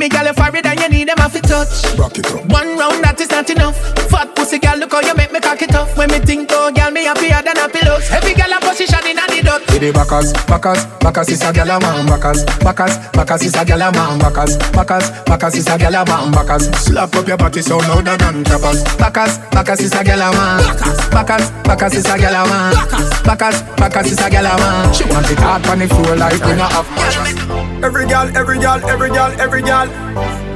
me girl a for it and you need them a fi touch. Rock it up One round that is not enough. Fat pussy girl, look how you make me cock it up. When me think oh girl, me happier than a pillows. Every girl a position in a the dot. with the backers, backers, backers is a gyal a man, backers, backers, backers is a gyal a man, backers, backers, backers is a gyal a man, backers. Slap up your body so louder than trappers. Backers, backers is a gyal a man, backers, backers is a gyal a man, backers, backers is a gyal a man. She want it hard on the floor like we not have mattress. Every gal, every gal, every gal, every gal.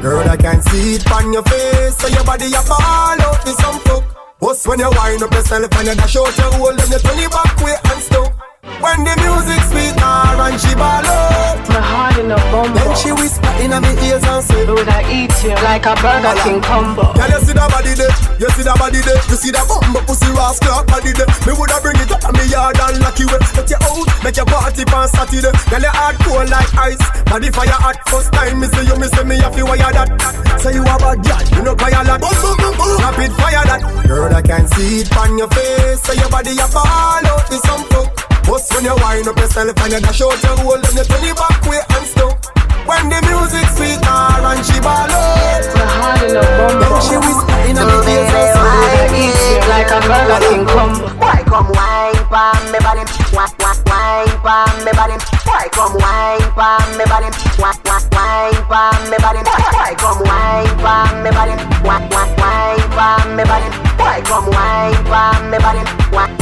Girl, I can see it on your face, so your body a ball out with some fuck. What's when you wind up yourself and you dash out your hole, then you turn it back way and stop. When the music sweet her and she ball up My heart in a bumble Then she whisper in my ears and say Would I eat you? Like a Burger King combo. Girl you see that body there? You see that body there? You see that bumbo pussy rascal body there? Me woulda bring it up on me yard and lock you up. Let you out Make your party on Saturday. Girl you hard cold like ice. Body fire hot. First time me see you Me say me have to wire that. Say you a bad girl You know fire that Boom boom boom boom. Rapid fire that. Girl I can see it on your face. Say your body a ball out with some fuck Bust when you wind up yourself and you dash out your hole and you turn it back way and stuck. When the music sweet her and she ball up. My heart in Then she whisper in my ears and say, I eat like a Burger King combo Why come wine pon me body? Why why wine pon me body? Why come wine pon me body? Why why wine pon me body? Why come wine pon me body? Why why wine pon me body? Why come wine pon me body? Wine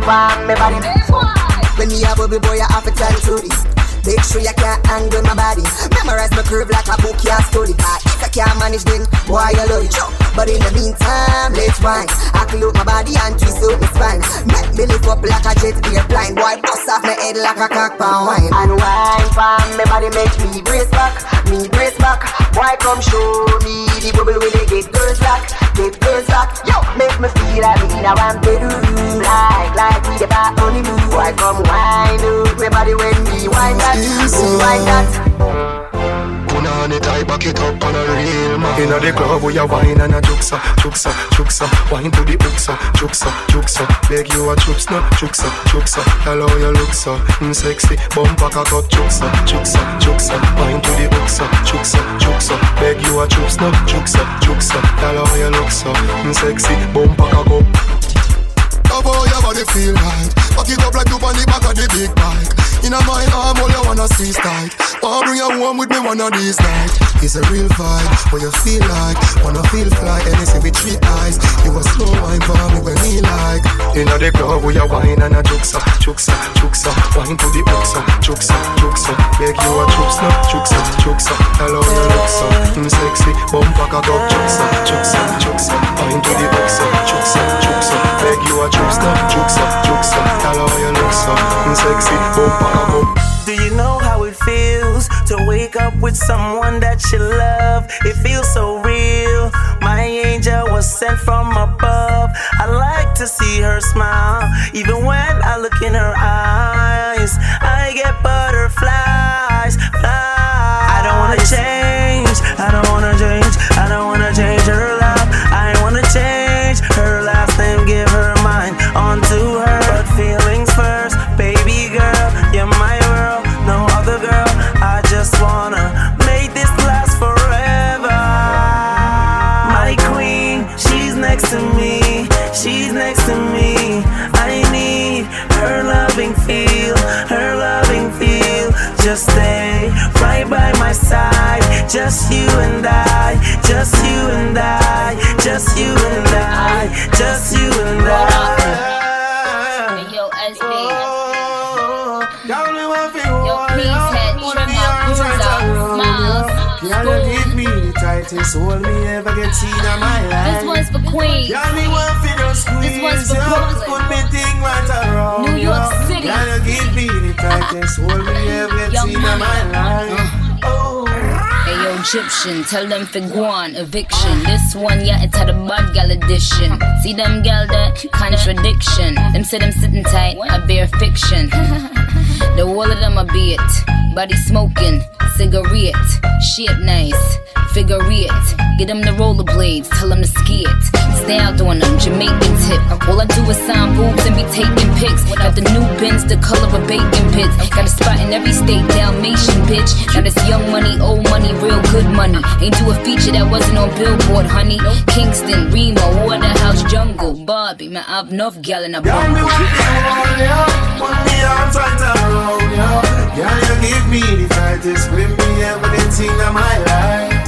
pon me body? When me a bubble boy, I have to tell you this. Make sure you can't angle my body. Memorize my curve like a book you study. But if I can't manage then, why you love it? But in the meantime, let's wine. I close my body and twist out my spine. Make me lift up like a jet airplane. Boy, bust off my head like a cock pound wine. And wine pon me body make me brace back, me brace back. Why come show feel like me now Like, like we the back on the move. Why come wine up. Me body when me wine that, me. Wine that. Punani tie back it up on a real man. Inna the club we a wine and a juksa, juksa, juksa Wine to the uksa, juksa, juksa Beg you a chups no, juksa, juksa Hello you look so mm, sexy Bumper cock up, juksa, juksa, juksa Wine to the uksa, juksa, juksa Beg you a chups no, juksa, juksa Hello you look so mm, sexy Bumper cock up Oh boy, your body feel right. Back it up like you on the back of the big bike In a my arm, all you wanna see is tight Wanna bring you home with me one of these nights. It's a real vibe, what you feel like. Wanna feel fly, anything with three eyes. You a slow wine for me when me like. Inna the club we a wine and a juksa, juksa, juksa Wine to the uksa, juksa, juksa Beg you a no, juksa, juksa Hello you look so mm, sexy Bumper cock up, juksa, juksa, juksa Wine to the uksa, juksa, juksa Beg you a no, juksa, juksa Hello you look so mm, sexy Bumper Do you know how it feels to wake up with someone that you love? It feels so real. My angel was sent from above. I like to see her smile, even when I look in her eyes. I get butterflies. Fly. I don't wanna change. I don't wanna change. I don't wanna change her life. Stay right by my side. Just you and I, just you and I, just you and I, just you and I. Yo, SB. Oh, Yo, please head, trim up, smiles, Girl, you give me the tightest ever get seen in my life. This one's for Queens. Girl, me want fi just squeeze This one's for you, Brooklyn. Put me thing right around New York you. City. Girl, you give me the tightest hold me ever get Young seen in my life. Uh. Oh. Hey yo, Egyptian, tell them for guan, eviction. This one, yeah, it's had a bad gal edition. See them gal that contradiction. Them say them sitting tight, a bear fiction. (laughs) the wall of them a be it. Body smoking, cigarette, shit nice, figure it. Get them the rollerblades, tell them to ski it. Stay out on them, Jamaican tip. All I do is sign boobs and be taking pics. Got the new bins, the color of bacon pits. Got a spot in every state, Dalmatian bitch. Now this young money, old money, real good money. Ain't do a feature that wasn't on Billboard, honey. Kingston, Remo, Waterhouse, Jungle. Barbie, man, I've enough gal in a Girl, me bumble. want you hold ya, put me arms right around ya. Girl, you give me the brightest, bring me everything in my life.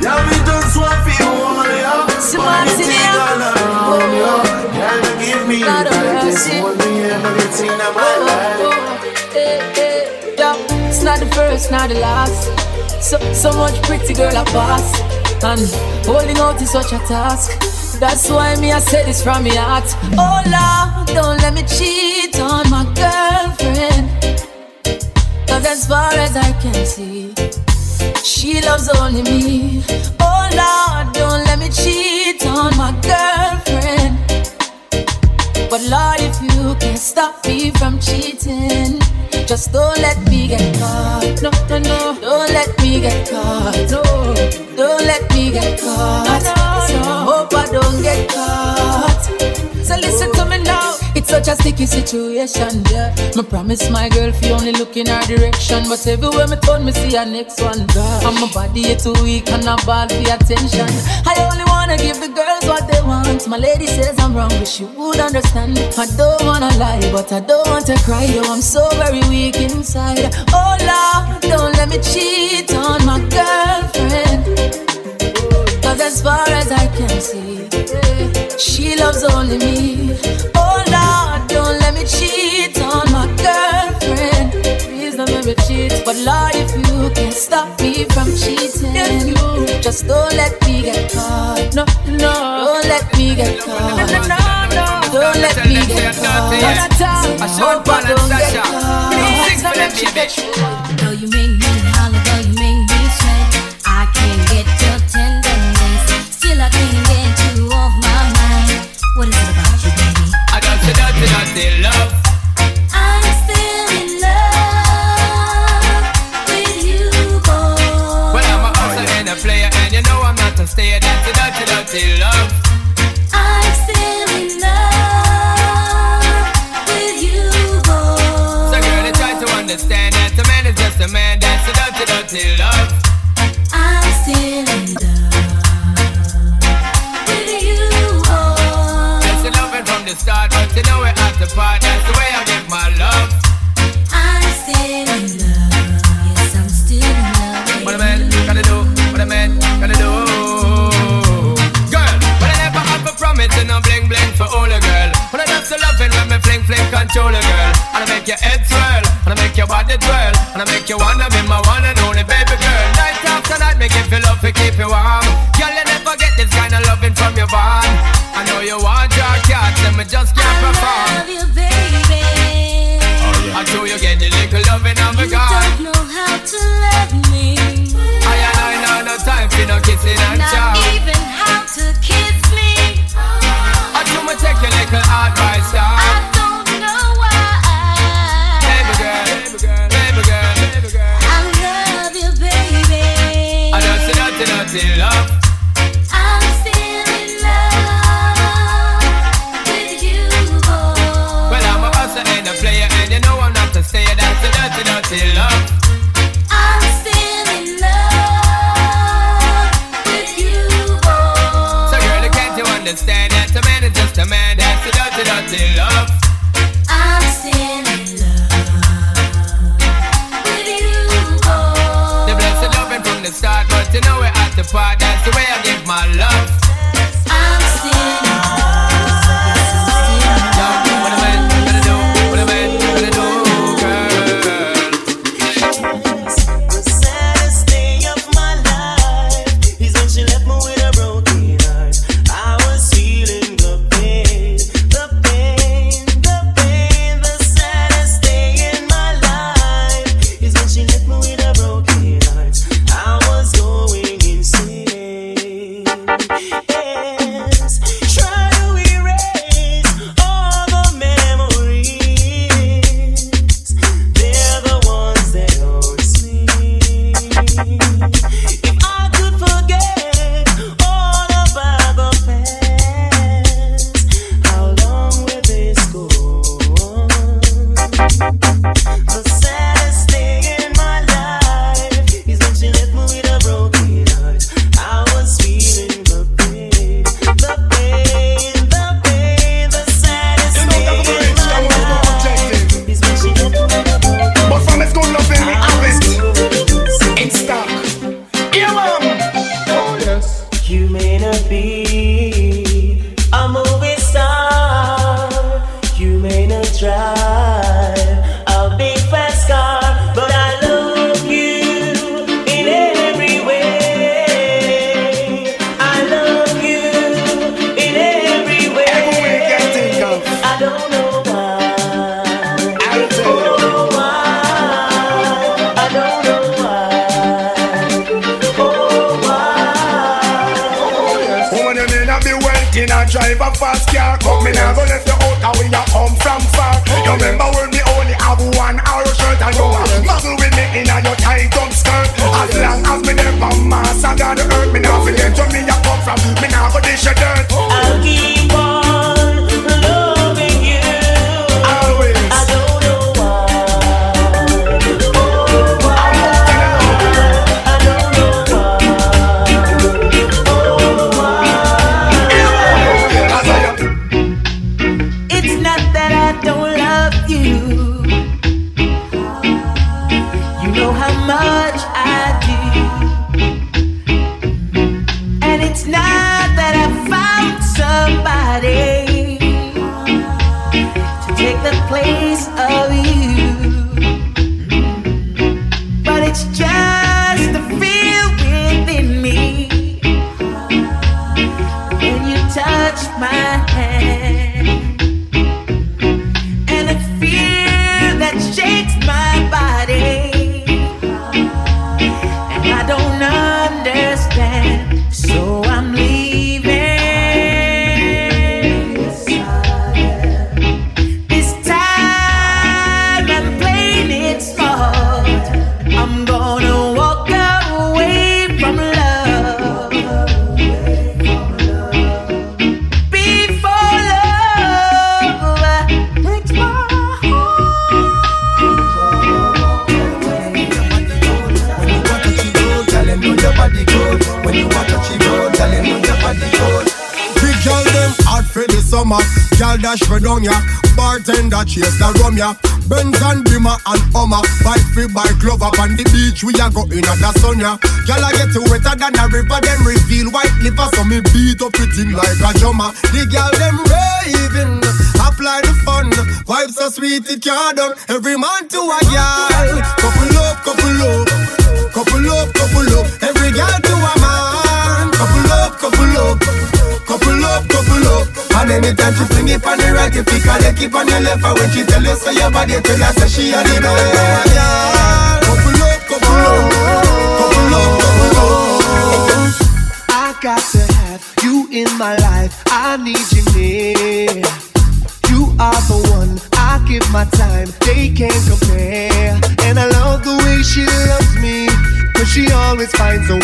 Girl, me just want you hold ya, put me thing all around ya. Girl, you give me the Not a brightest, mercy. hold me everything in my life. Hey, hey, yeah. Oh, oh, eh, eh. It's not the first, not the last. So, so much pretty girl I pass. And holding out is such a task. That's why me I say this from my heart. Oh Lord, don't let me cheat on my girlfriend. Cause as far as I can see, she loves only me. Oh Lord, don't let me cheat on my girlfriend. But Lord, if you can stop me from cheating, just don't let me get caught. No, no, no, don't let me get caught. No, don't let me get caught. I hope I don't get caught. So listen to me now. It's such a sticky situation, yeah. Me promise my girl fi only look in her direction, but everywhere me turn, me see her next one. Girl, and my body is too weak and I ball for attention. I only wanna give the girls what they want. My lady says I'm wrong, but she would understand. I don't wanna lie, but I don't want to cry. Yo, I'm so very weak inside. Oh Lord, don't let me cheat on my girlfriend. As far as I can see, she loves only me. Oh Lord, don't let me cheat on my girlfriend. Please don't let me cheat. But Lord, if you can stop me from cheating, if you just don't let me get caught. No, no, don't let me get caught. No, no, no, don't let me get caught. I hope I don't get caught. Though you make me dirty love. I'm still in love with you, boy. That's the loving from the start, but you know we're at the part. That's the way I give my love. I'm still in love. Yes, I'm still in love. What a man gotta do, what a man gotta do. Girl, but I never have a promise and no bling bling for all a girl. But I just loving when me fling fling control a girl. And I make your head swirl, and I make your body twirl, and I make you wanna be my one and you warm. Girl, you never get this kind of loving from your bond. I know you want your cat, and me just can't perform. Love you, baby. Oh, I do you get the little loving of a You don't know how to love me. I and I know no time for no kissing and Not chow. even how to kiss me. I do me take your little advice, I your left. And when she tell you, say your body, tell her, say she on the right. Yeah. Couple up, couple up. Couple up, couple up. I got to have you in my life. I need you near. You are the one I give my time. They can't compare. And I love the way she loves me. Cause she always finds a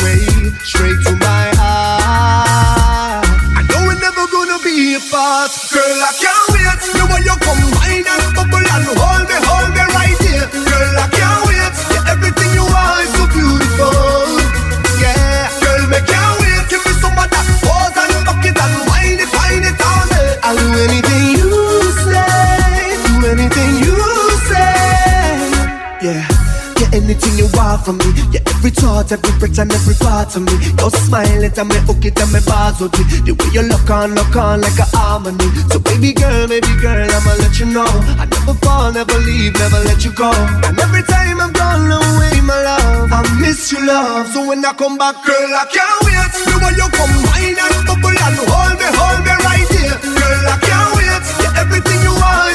part me. Your smile, it and me hook it and me bars with it. The way you look on, look on like a harmony. So baby girl, baby girl, I'ma let you know. I never fall, never leave, never let you go. And every time I'm gone away, my love, I miss you, love. So when I come back, Girl, I can't wait. The way you come wine and bubble and hold me, hold me right here. Girl, I can't wait. Yeah, everything you are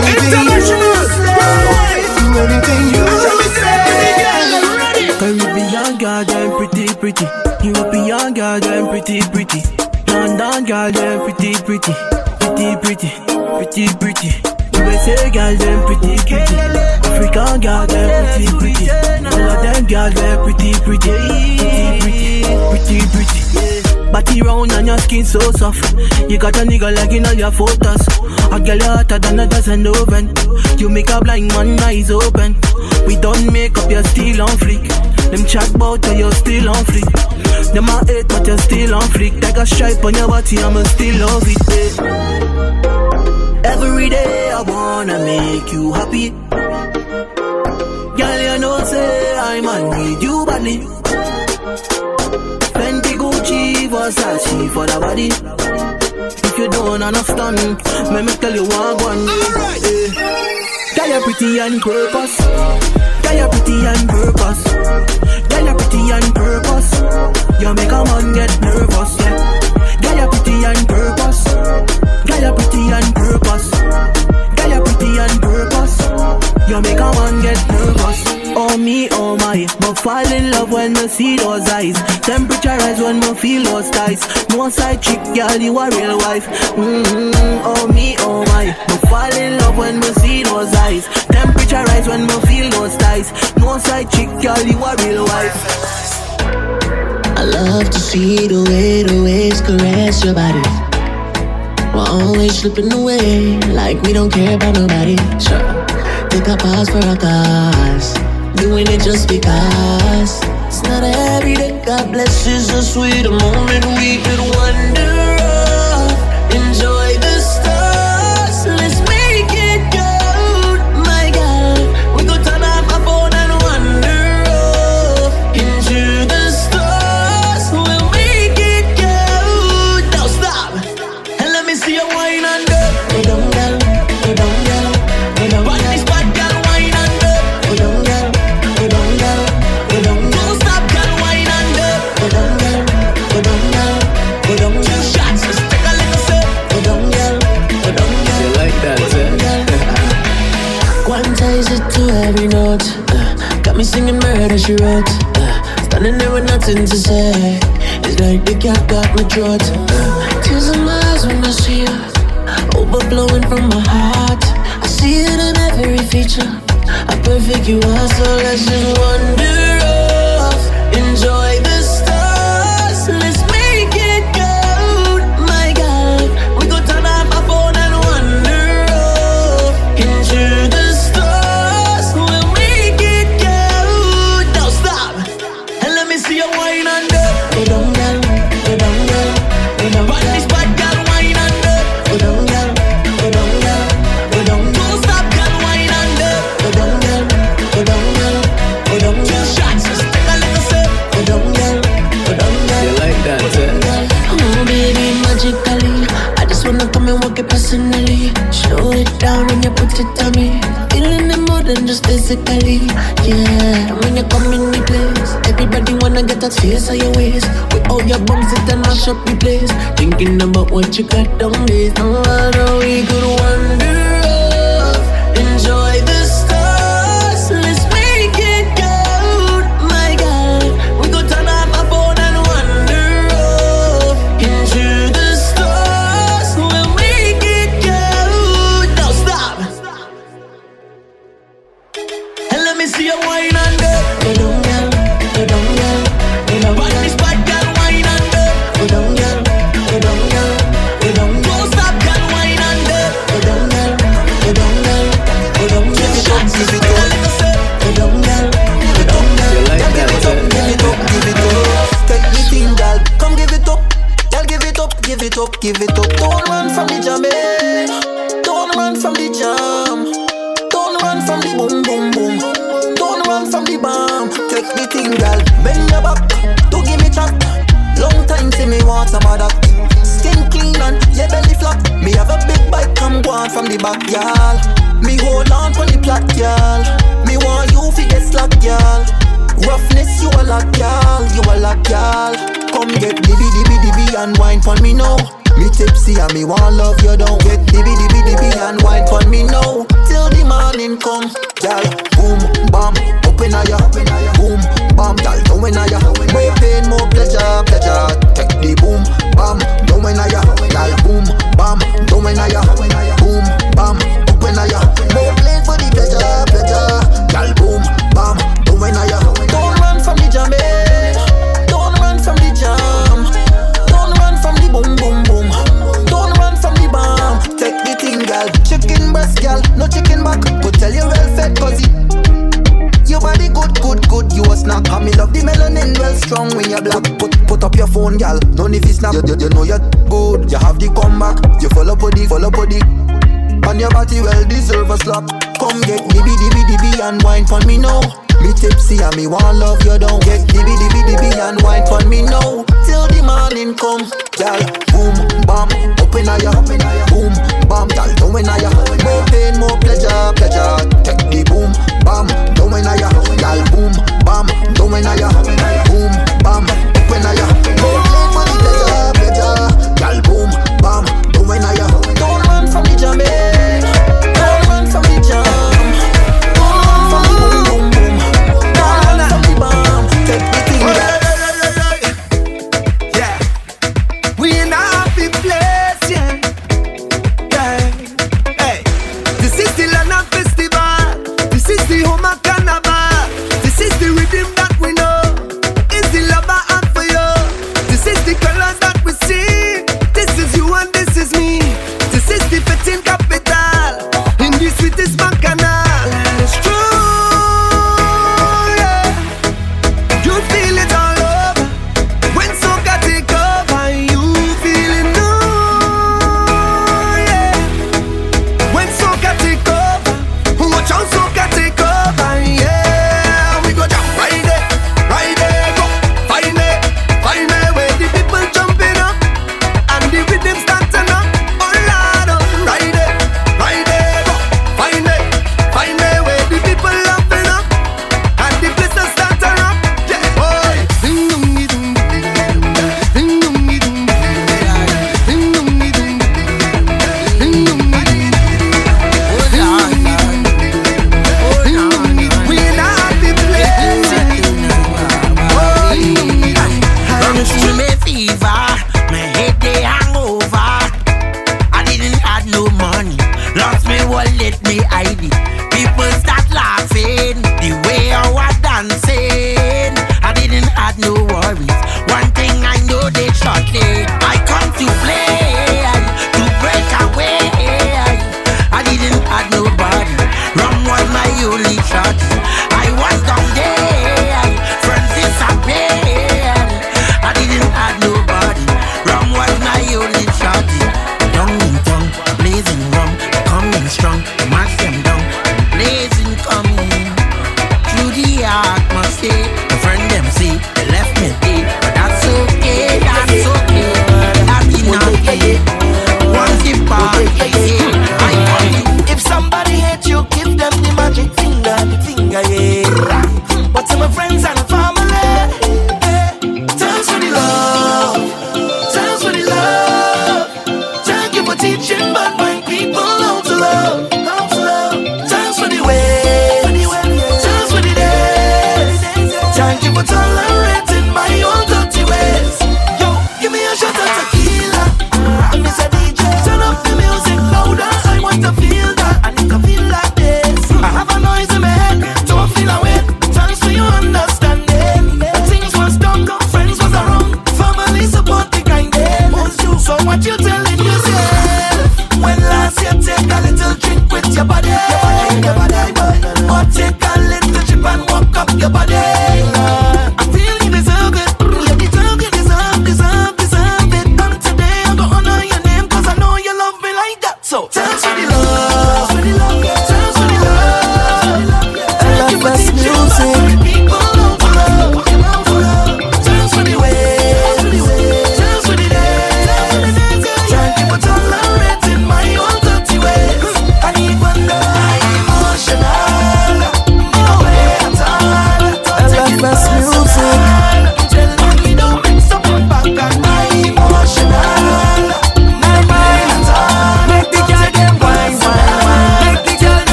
anything you say. Do anything you say. Caribbean girl, them pretty, pretty. European girl, them pretty, pretty. London girl, them pretty, pretty. Pretty, pretty, pretty, pretty. USA girl, them pretty, pretty. African girl, them pretty, pretty. All of them girl, them pretty, pretty. Pretty, pretty, pretty, pretty. Body round and your skin so soft. You got a nigga like in all your photos. A girl hotter than a dozen oven. You make a blind man eyes open. We don't make up, you're still on fleek. Them chat bout you, you're still on fleek. Them a hate, but you're still on fleek. Take a stripe on your body, I'ma still love it. eh. Every day I wanna make you happy. Girl, you know say I'm on need you badly. Versace for the body. If you don't understand, let me tell you one one. Eh. Girl, you're pretty on purpose. Girl, you're pretty on purpose. Girl, you're pretty on purpose. You make a man get nervous, yeah. Girl, you're pretty on purpose. Girl, you're pretty on purpose. Girl, you're pretty on purpose. You make a man get nervous oh me, oh my. But fall in love when I see those eyes. Temperature rise when I feel those ties. No side chick, girl, you a real wife. Mm-hmm, oh me, oh my. But fall in love when I see those eyes. Temperature rise when I feel those ties. No side chick, girl, you a real wife. I love to see the way the waves caress your body. We're always slipping away like we don't care about nobody. Sure. Think I pause for our cause doing it just because. It's not every day. God blesses us with a moment we could wonder. that she wrote. Uh, standing there with nothing to say. It's like the cat got my throat. Uh, tears in my eyes when I see her. Uh, overflowing from my heart. I see it in every feature. How perfect you are, so let's just wander off. Enjoy. it to me. Feeling it more than just physically. Yeah, when you come in the place, everybody wanna get that face of your waist. With all your bumps, it and mash up the place. Thinking about what you got down there. Oh, we could wonder. come, girl.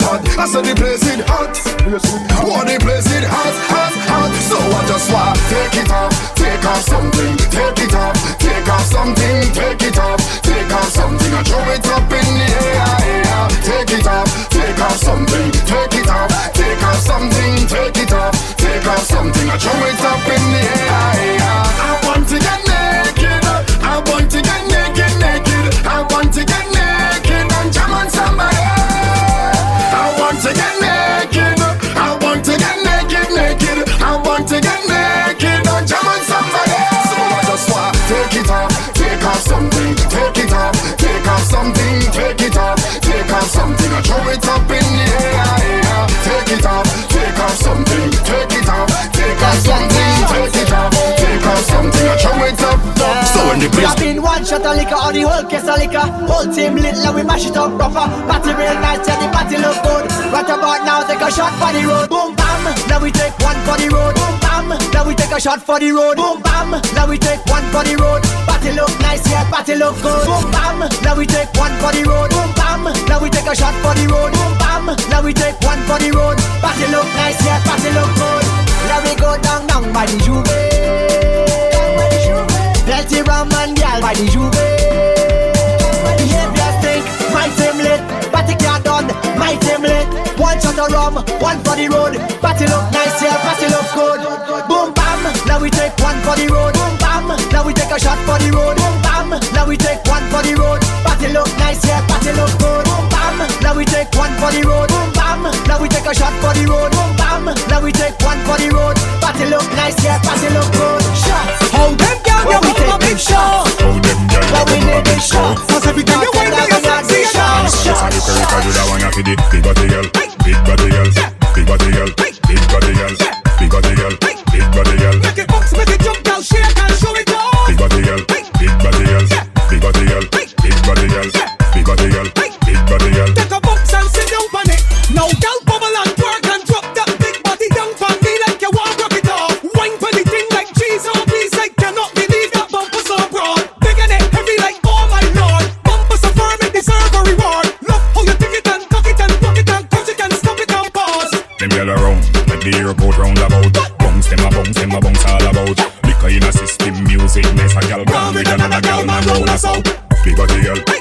Hot, hot. I said the place is hot. Oh, the place is hot, hot, hot. So I just want take it off, take off something, take it off, take off something, take it off, take off something. I throw it up in the air, air. Take it off, take off something, take it off, take off something, take it off, take off something. I throw it up in the air, air. Throw it up in the air. Take it off, take off something, take it off, take off something, take it off, take off something. Throw it up. The place. Grabbing one shot of liquor or the whole case of liquor. Whole team lit like we mash it up proper. Party real nice, yeah the party look good. Right about now? Take a shot for the road. Boom bam, now we take one for the road. Boom bam, now we take a shot for the road. Boom bam, now we take one for the road. Party look nice, yeah party look good. Boom bam, now we take one for the road. Boom bam, now we take a shot for the road. Boom bam, now we take one for the road. Party look nice, yeah party look good. Now we go down down by the Juve Dirty rum and gal by the Juve Behavior stink, my team lit. Party car done, my team lit. One shot of rum, one for the road. Party look nice, yeah, party look good. Boom bam, now we take one for the road. Boom bam, now we take a shot for the road. Boom bam, now we take one for the road. Party look nice, yeah, party look good. Boom bam, now we take one for the road. Boom bam, now we take a shot for the road. Boom bam, now we take one for the road. Party look nice, yeah, party look good big shots. But we need big shots Cause every time you wine, you got big shots Yes, I look like I do that one, I feel it. Big body girl, big body girl, big body girl, big body girl, us out. Big body girl,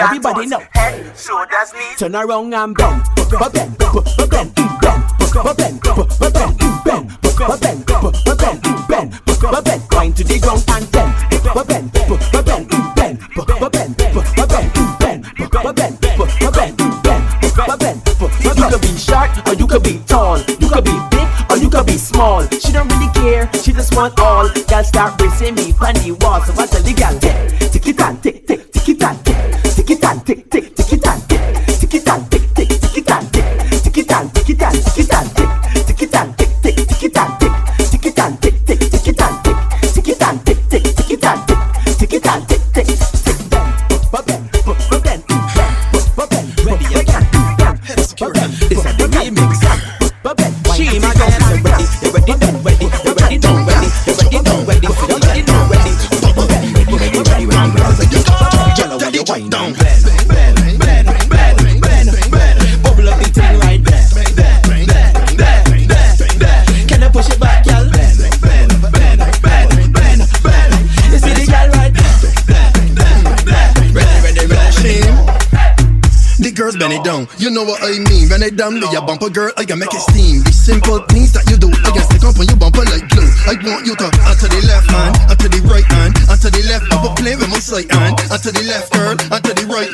Everybody know. Head, shoulders, knees. Turn around and bend, bend, bend, bend, bend, bend, bend, bend, bend, bend, bend, bend, bend, bend. bend, Grind to the ground and bend, bend, bend, bend, bend, bend, bend, bend, bend, bend. You could be short or you could be tall. You could be big or you could be small. She don't really care, she just want all. Girl start bracing me from the wall. So what I mean. When I down, me a bumper girl, I can make it steam. The simple things that you do, I can stick up on your bumper like glue. I want you to onto the left hand, onto the right hand, onto the left. I will play with my side hand, onto the left girl, onto the right.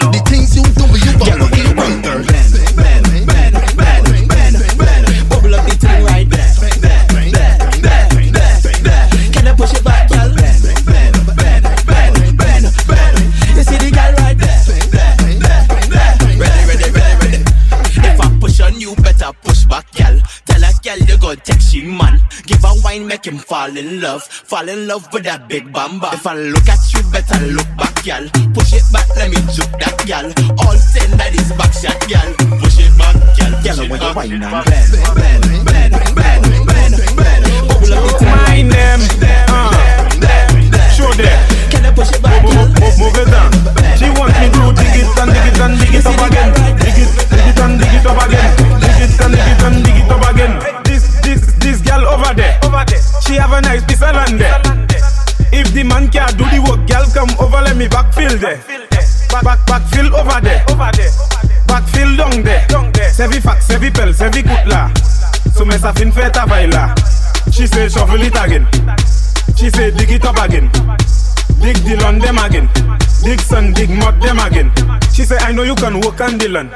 Fall in love. Fall in love with that big bamba. If I look at you, better look back, girl. Push it back, let me juke that girl. All ten that is back shot, girl. Push it back, girl. Girl, when you wine and bend, bend, bend, bend, bend, bend. Bubble up the thing. Mind them. Uh. Show them. Can I push it back, girl? Move it down. She wants me to dig it and dig it and dig it up again. Dig it, dig it and dig it up again. Dig it and dig it and dig it up again. She have a nice piece of land there. If the man can't do the work, girl come over, let me backfill there. Back, back, backfill over there. Backfill down there. Sevi fax, sevi pel, sevi kutla. So me sa fin feta baila. She say shuffle it again. She say dig it up again. Dig the land them again. Dig sun, dig mud them again. She say I know you can work on the land.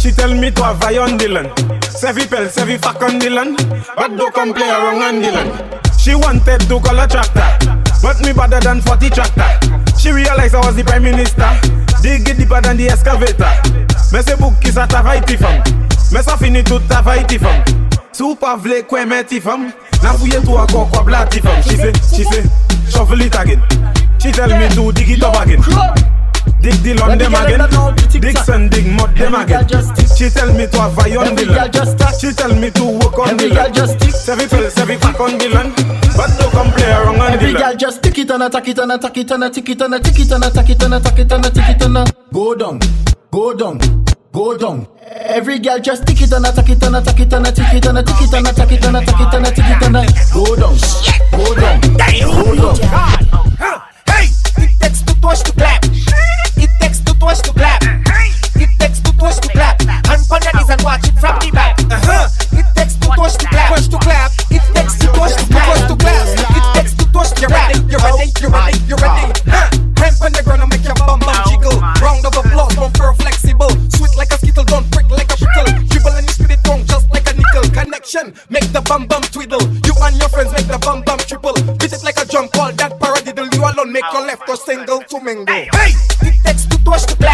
She tell me to have on the land. Sevi pel, sevi fuck on the land. But don't come play around on the land. She wanted to call a tractor. But me better than 40 tractor. She realized I was the prime minister. Dig it deeper than the excavator. Me se book is a travaiti fam. Me sa fini tout travaiti fam. Sou pa vle kwen meti fam. Na fouye tou a kwa kwa blati fam. She say, she say, shuffle it again. She tell me to dig it up again. Dig the land them again. Dig sun, dig mud them again. She tell me to have eye on the land. She tell me to work on the land. Sevi pill, sevi pack on the land. But don't come play around on Every girl just tick it and attack it and attack it and attack it and attack it and attack it and attack it and attack it and go down, go down, go down. Every girl just tick it and attack it and attack it and attack it and attack it and attack it and attack it and attack it and a- go down, go down, go down. Hey! It takes two touch to clap. It takes two touch to clap. It takes two touch to clap. On your knees and watch it from the back. Uh-huh. It takes two touch to clap. Touch to clap. It takes two touch to. Touch to clap. It takes two touch to clap. You ready? You ready? You ready? Huh. Hand on the ground and make your bum bum jiggle. Round of applause, bumper flexible. Sweet like a skittle, don't prick like a prickle. Dribble and you spit it wrong just like a nickel. Connection, make the bum bum twiddle. You and your friends make the bum bum triple. Beat it like a drum, call that paradiddle. You alone make your left or single to mingle. Hey! It takes two touch to clap.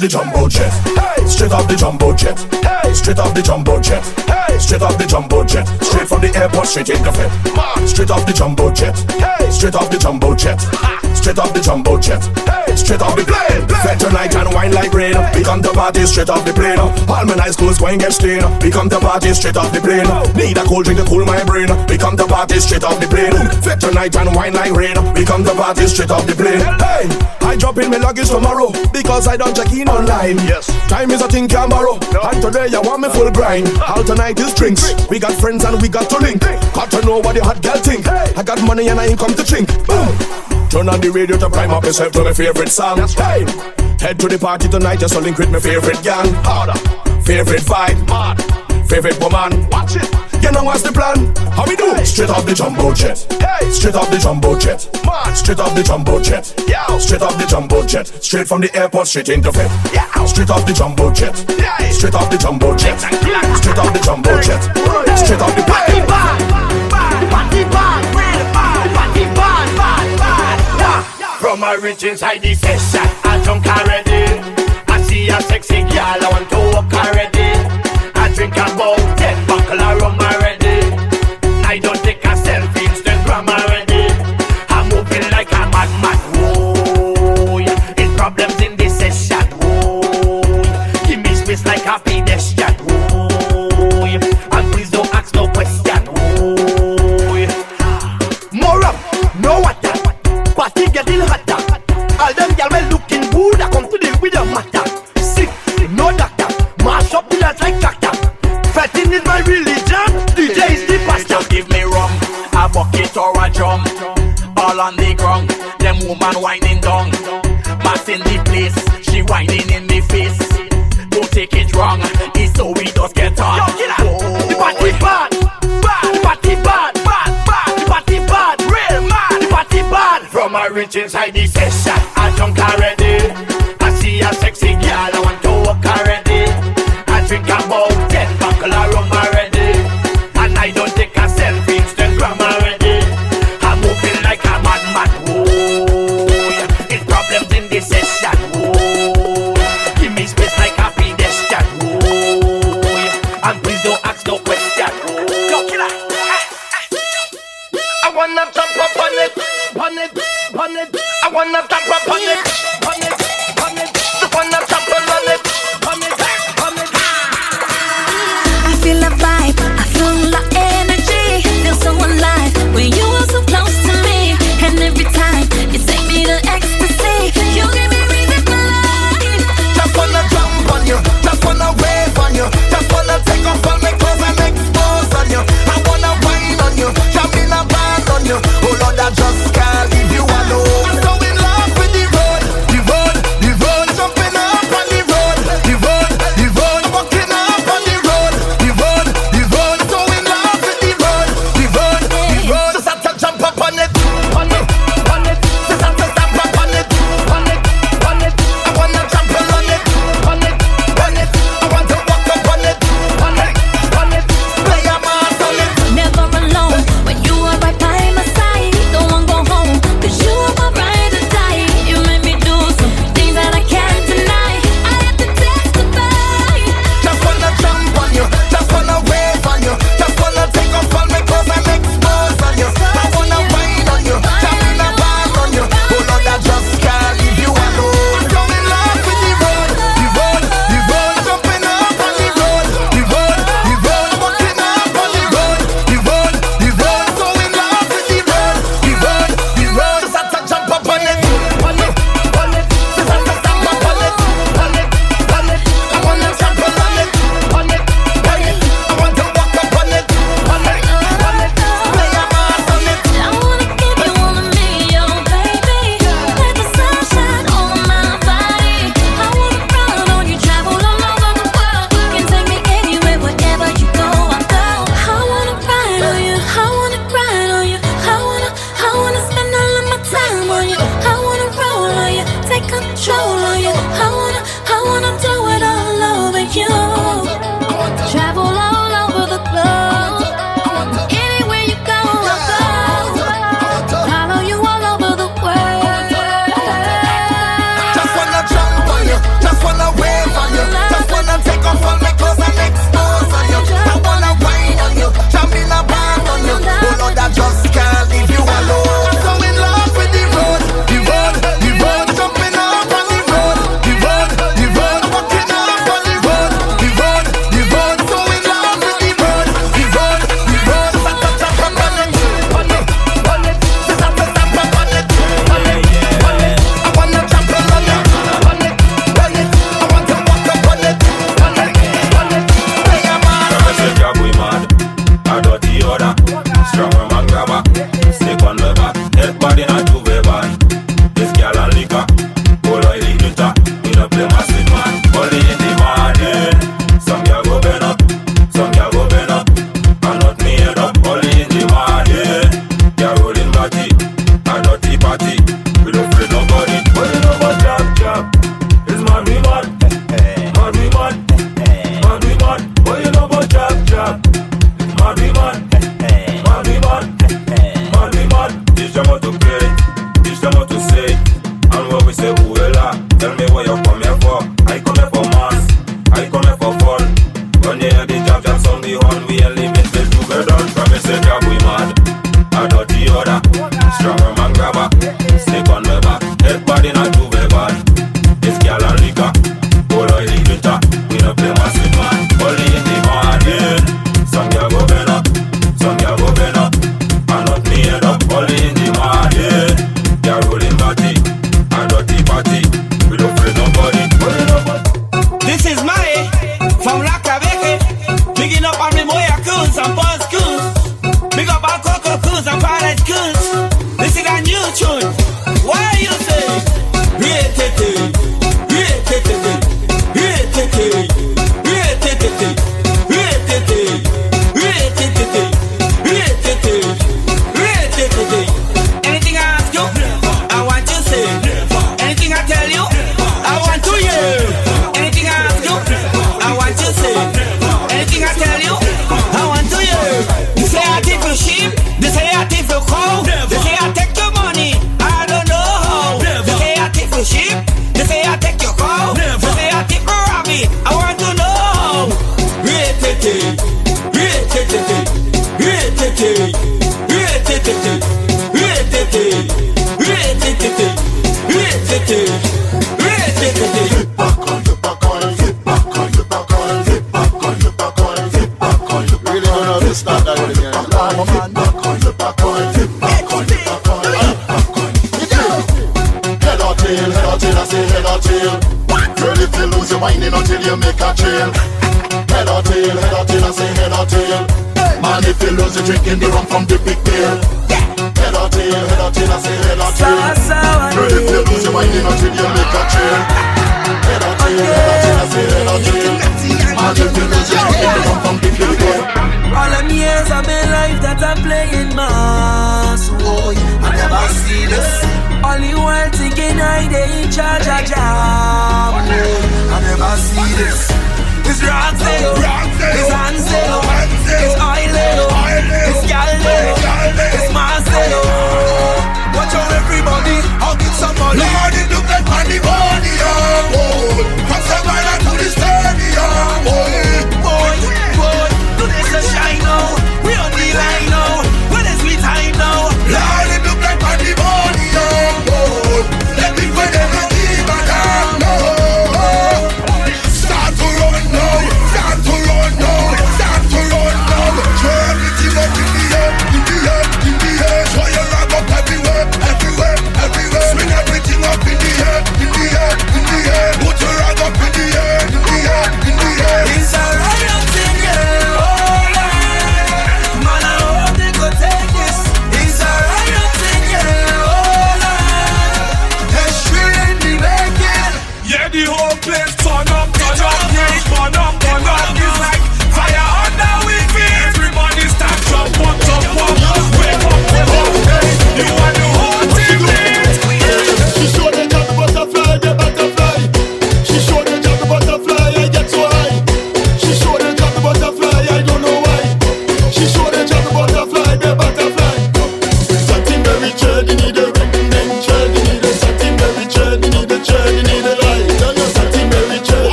Off the jumbo jet. Hey, straight off the jumbo jet. Hey, straight off the jumbo jet. Hey, straight off the jumbo jet. Straight from the airport, straight in fit. Straight off the jumbo jet. Hey, straight off the jumbo jet. Straight off the jumbo jet. Hey, straight off the plane. Fed tonight and wine like rain. We come to party straight off the plane. All my nice clothes going get stained. We come to party straight off the plane. Need a cold drink to cool my brain. We come to party straight off the plane. Fed tonight and wine like rain. We come to party straight off the plane. Hey, I drop in my luggage tomorrow because I don't check in online. Yes, time is a thing can borrow. No. And today I want me full grind. All tonight is drinks. We got friends and we got to link. Got to know what the hot girl think. Hey. I got money and I ain't come to drink. Boom. Turn on the radio to prime up yourself to my favorite song. That's Hey, head to the party tonight just to link with my favorite gang. Harder, favorite vibe, mad, favorite woman. Watch it. You know what's the plan? How we do? Straight off the jumbo jet. Hey, straight off the jumbo jet. Man, straight off the jumbo jet. Yeah, straight off the jumbo jet. Straight from the airport, straight into fit. Yeah, straight off the jumbo jet. Yeah, straight off the jumbo jet. Straight off the jumbo jet. Straight off the plane. Party bad, real bad, party bad, bad, bad. Yeah. From my rich inside the session, I drunk already. I see a sexy girl, I want to walk already. I drink about ten buckle of rum drum. All on the ground. Them woman whining down. Bass in the place. She whining in the face. Don't take it wrong. It's so we just get on. Oh, the party bad, bad. The party bad, bad, bad. The party bad, real mad. The party bad. From a rich inside the session, I drunk already. I see a sexy girl, I wanna stop up on yeah.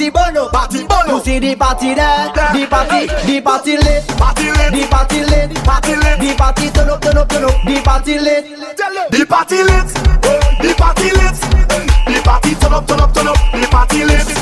party bolo, party bolo. You see the party there, the party, the party lit, party lit, the party lit, party lit, the party turn up, turn up, turn up, the party lit, the party lit, the party lit, the party turn up, turn up, turn up, the party lit.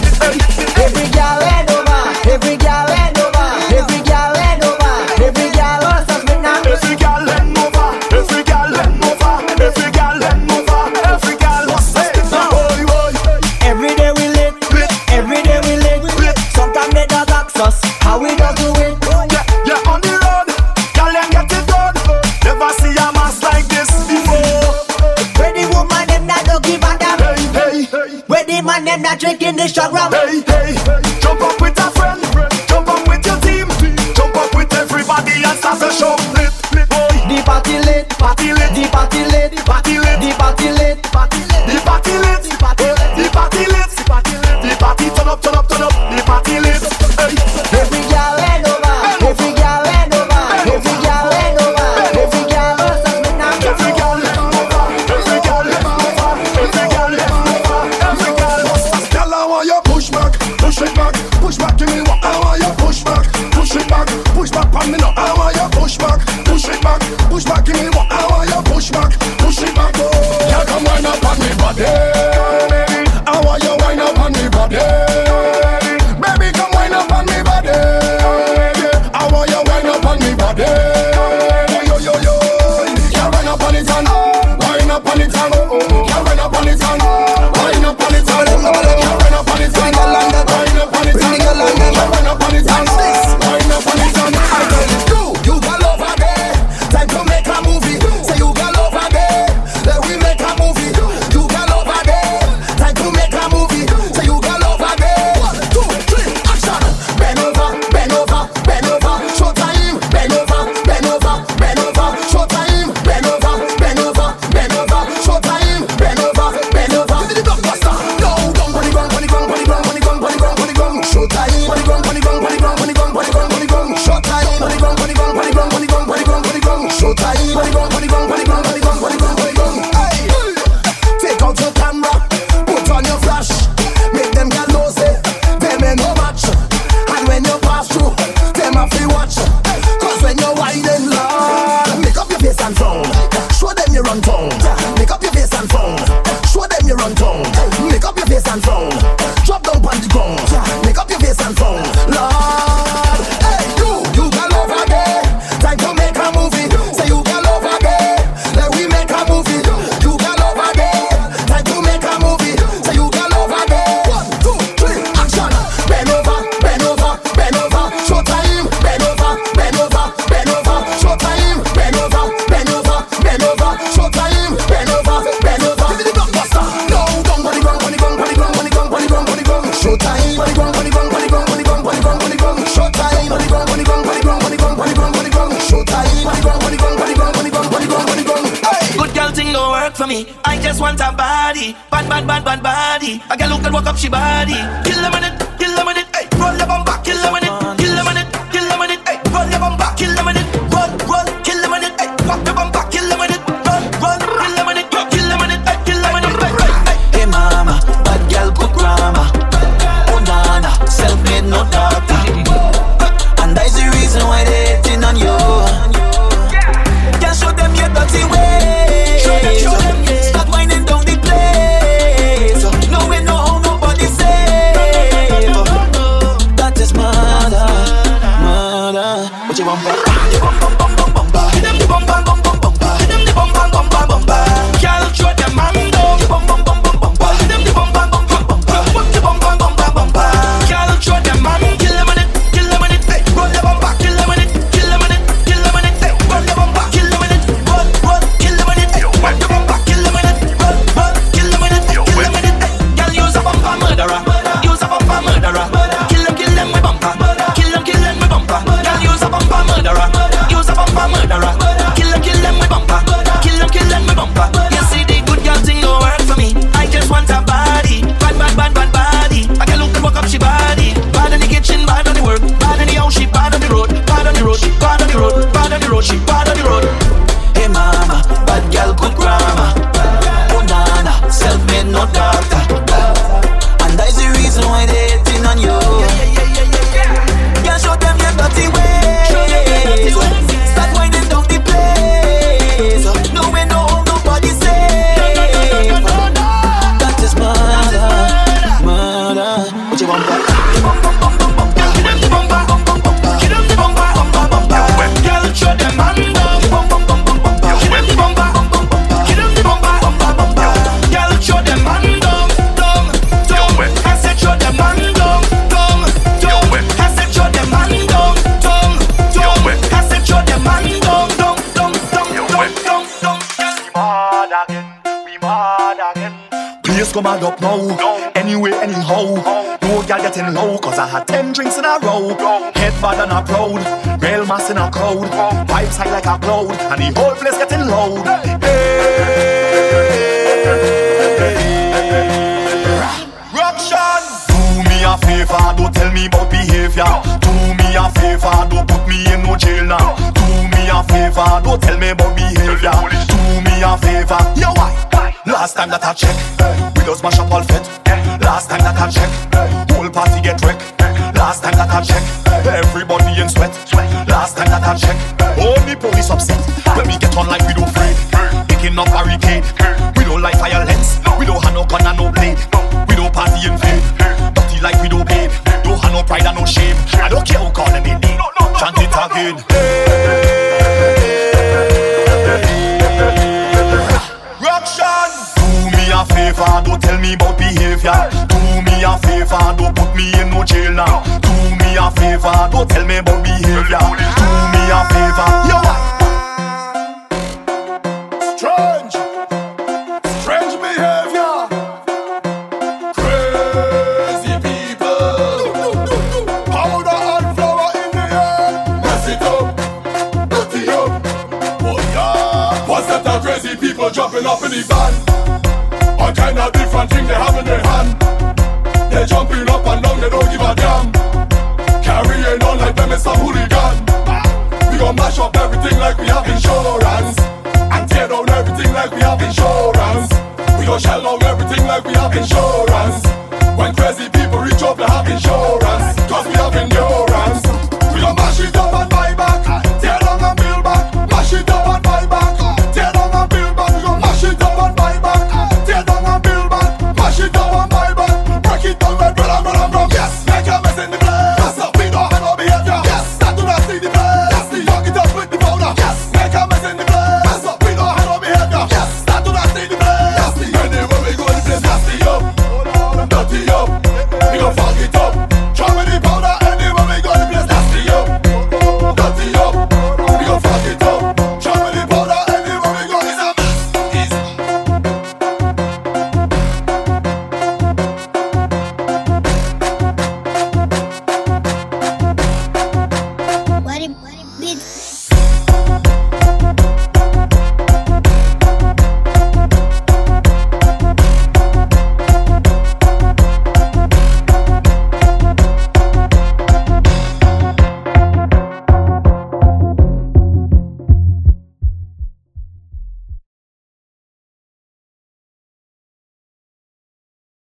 Check,